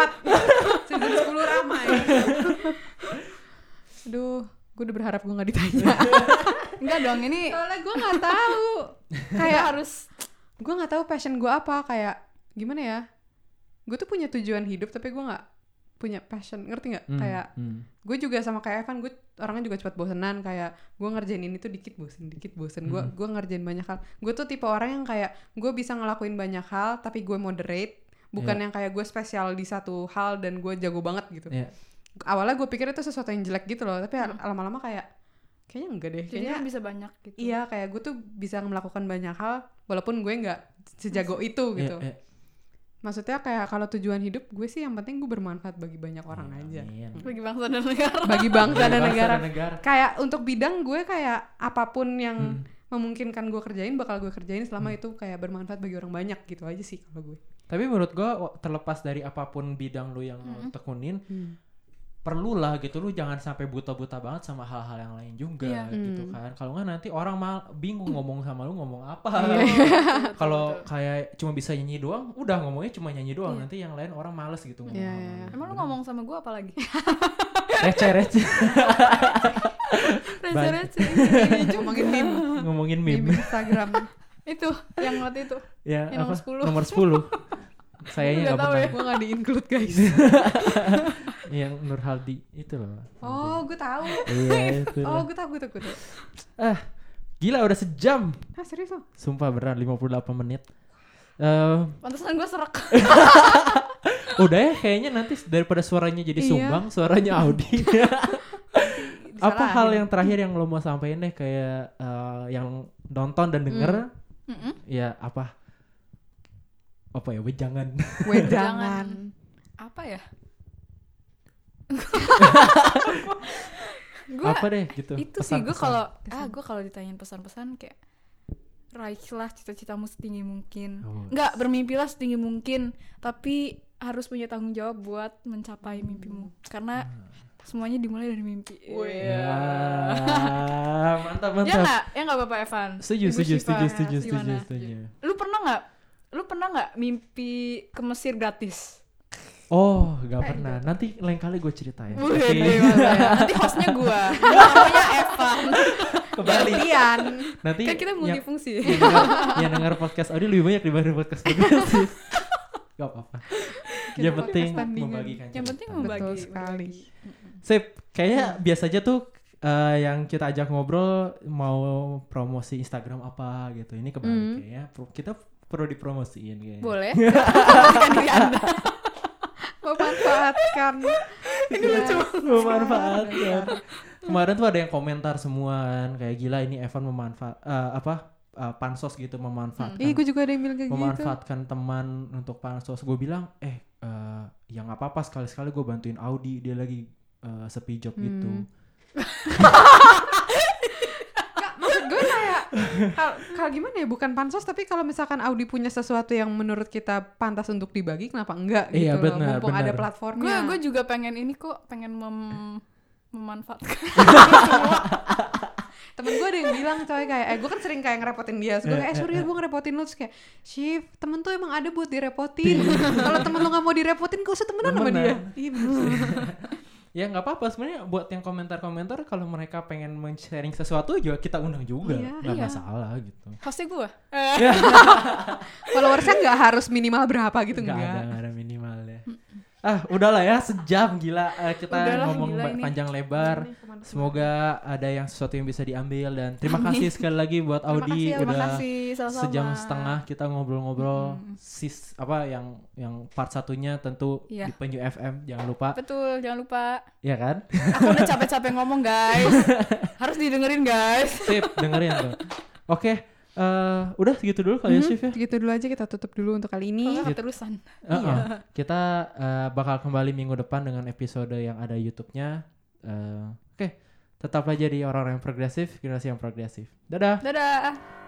Season 10 ramai. Aduh, gue udah berharap gue gak ditanya. Enggak dong, ini Soalnya gue gak tahu. kayak Kayak harus gue nggak tahu passion gue apa kayak gimana ya gue tuh punya tujuan hidup tapi gue nggak punya passion ngerti nggak Hmm, kayak hmm. gue juga sama kayak Evan gue orangnya juga cepat bosenan kayak gue ngerjain ini tuh dikit bosen dikit bosen gue Hmm. gue ngerjain banyak hal gue tuh tipe orang yang kayak gue bisa ngelakuin banyak hal tapi gue moderate bukan Iya. yang kayak gue spesial di satu hal dan gue jago banget gitu Iya. awalnya gue pikir itu sesuatu yang jelek gitu loh tapi lama-lama kayak kayaknya enggak deh jadi kayaknya kan bisa banyak gitu. Iya, kayak gue tuh bisa melakukan banyak hal walaupun gue nggak sejago itu gitu. iya. Maksudnya kayak kalau tujuan hidup gue sih yang penting gue bermanfaat bagi banyak orang aja. Amin. Bagi bangsa dan negara. Bagi bangsa dan Bangsa negara. dan negara. Kayak untuk bidang gue kayak apa pun yang Hmm. memungkinkan gue kerjain bakal gue kerjain selama itu kayak bermanfaat bagi orang banyak gitu aja sih kalau gue. Tapi menurut wa- terlepas dari apa pun bidang lu yang lu tekunin, perlulah gitu lu jangan sampai buta-buta banget sama hal-hal yang lain juga Iya. gitu Hmm. kan. Kalau nggak nanti orang mal bingung ngomong sama lu ngomong apa. Iya. Kalau kayak cuma bisa nyanyi doang, udah ngomongnya cuma nyanyi doang. Iya. Nanti yang lain orang males gitu ngomong. Iya, sama iya. lu. Emang lu ngomong sama gua apa lagi? receh receh Receh-receh. Ngomongin meme, ngomongin meme meme. Instagram. itu yang waktu itu. ya Yang apa? nomor 10. Nomor 10. Sayangnya Nggak pernah. ya. gue nggak di include guys. Yang Nur Haldi itu loh. Oh, gue tahu. Iya itu. Oh, gue tahu, gue tahu, gue tahu. Gila udah sejam. Ah, serius loh? Sumpah beneran 58 menit. Eh Pantesan gua serak. udah ya kayaknya nanti daripada suaranya jadi Iya. sumbang, suaranya Audi. Apa hal yang terakhir yang lo mau sampaikan deh kayak eh, yang nonton dan denger Mm-mm. ya apa? Apa ya? Wejangan. Wedangan. Apa ya? gua apa deh gitu. itu sih gue kalau ah gue kalau ditanyain pesan-pesan kayak raihlah cita-citamu setinggi mungkin. Oh. nggak bermimpilah setinggi mungkin tapi harus punya tanggung jawab buat mencapai mimpimu. Karena semuanya dimulai dari mimpi. Ya, mantap ya mantap. nggak? Ya nggak bapak Evan. Setuju, setuju, setuju, setuju, setuju, setuju. lu pernah nggak lu pernah nggak mimpi ke Mesir gratis Oh, gak pernah. Nanti lain kali gue ceritain. Ya. nanti hostnya gue namanya Evan Kembali. Gantian. Nanti kan kita yang, multifungsi yang, denger, yang denger podcast Audi lebih banyak dibanding podcast progresif. Gak apa-apa. Yang penting podcast membagikan. yang penting membagi Betul sekali. Sip, kayaknya biasa aja tuh eh, yang kita ajak ngobrol mau promosi Instagram apa gitu. Ini kebalik Hmm. kayaknya. Pro- Kita perlu dipromosiin kayaknya. boleh Promosikan diri anda Memanfaatkan. ini lucu memanfaatkan. Kemarin tuh ada yang komentar semua kan kayak gila ini Evan memanfaat eh, apa eh, pansos gitu memanfaatkan Ih, gue juga ada yang bilang kayak gitu. memanfaatkan teman untuk pansos. Gue bilang eh eh, ya nggak apa-apa sekali-sekali gue bantuin Audi dia lagi eh, sepi job gitu. Hmm. Kayak Kalau gimana ya bukan pansos tapi kalau misalkan Audi punya sesuatu yang menurut kita pantas untuk dibagi kenapa enggak gitu Iya, loh. Mumpung ada benar. gue platformnya. gue juga pengen ini kok pengen mem- memanfaatkan temen gue ada yang bilang coy kayak eh gue kan sering kayak ngerepotin dia terus gue kayak eh sorry ya gue ngerepotin lu terus kayak shift temen tuh emang ada buat direpotin kalau temen lu nggak mau direpotin gak usah temenan sama dia iya. ya nggak apa-apa. Sebenarnya buat yang komentar-komentar kalau mereka pengen men-sharing sesuatu juga kita undang juga. Iya. nggak Iya. masalah gitu. Hostnya gue followersnya nggak harus minimal berapa gitu nggak enggak ada nggak ada minimal ya ah udahlah ya sejam gila. Eh, kita Udahlah, ngomong gila ini. panjang lebar. Semoga ada yang sesuatu yang bisa diambil dan terima kasih sekali lagi buat Terima Audi kasih terima udah kasih. Sama-sama. sejam setengah kita ngobrol-ngobrol. Sis apa yang yang part satunya tentu Iya. di Penyu FM jangan lupa. Betul jangan lupa. Ya kan? Aku udah capek-capek ngomong guys. Harus didengerin guys. Sip dengerin tuh. Oke eh, udah segitu dulu kali ya Mhm, Shift ya gitu dulu aja kita tutup dulu untuk kali ini Kalau nggak keterusan Uh-uh. Kita uh, bakal kembali minggu depan dengan episode yang ada YouTube-nya. Uh, Oke, tetaplah jadi orang-orang yang progresif, generasi yang progresif. Dadah. dadah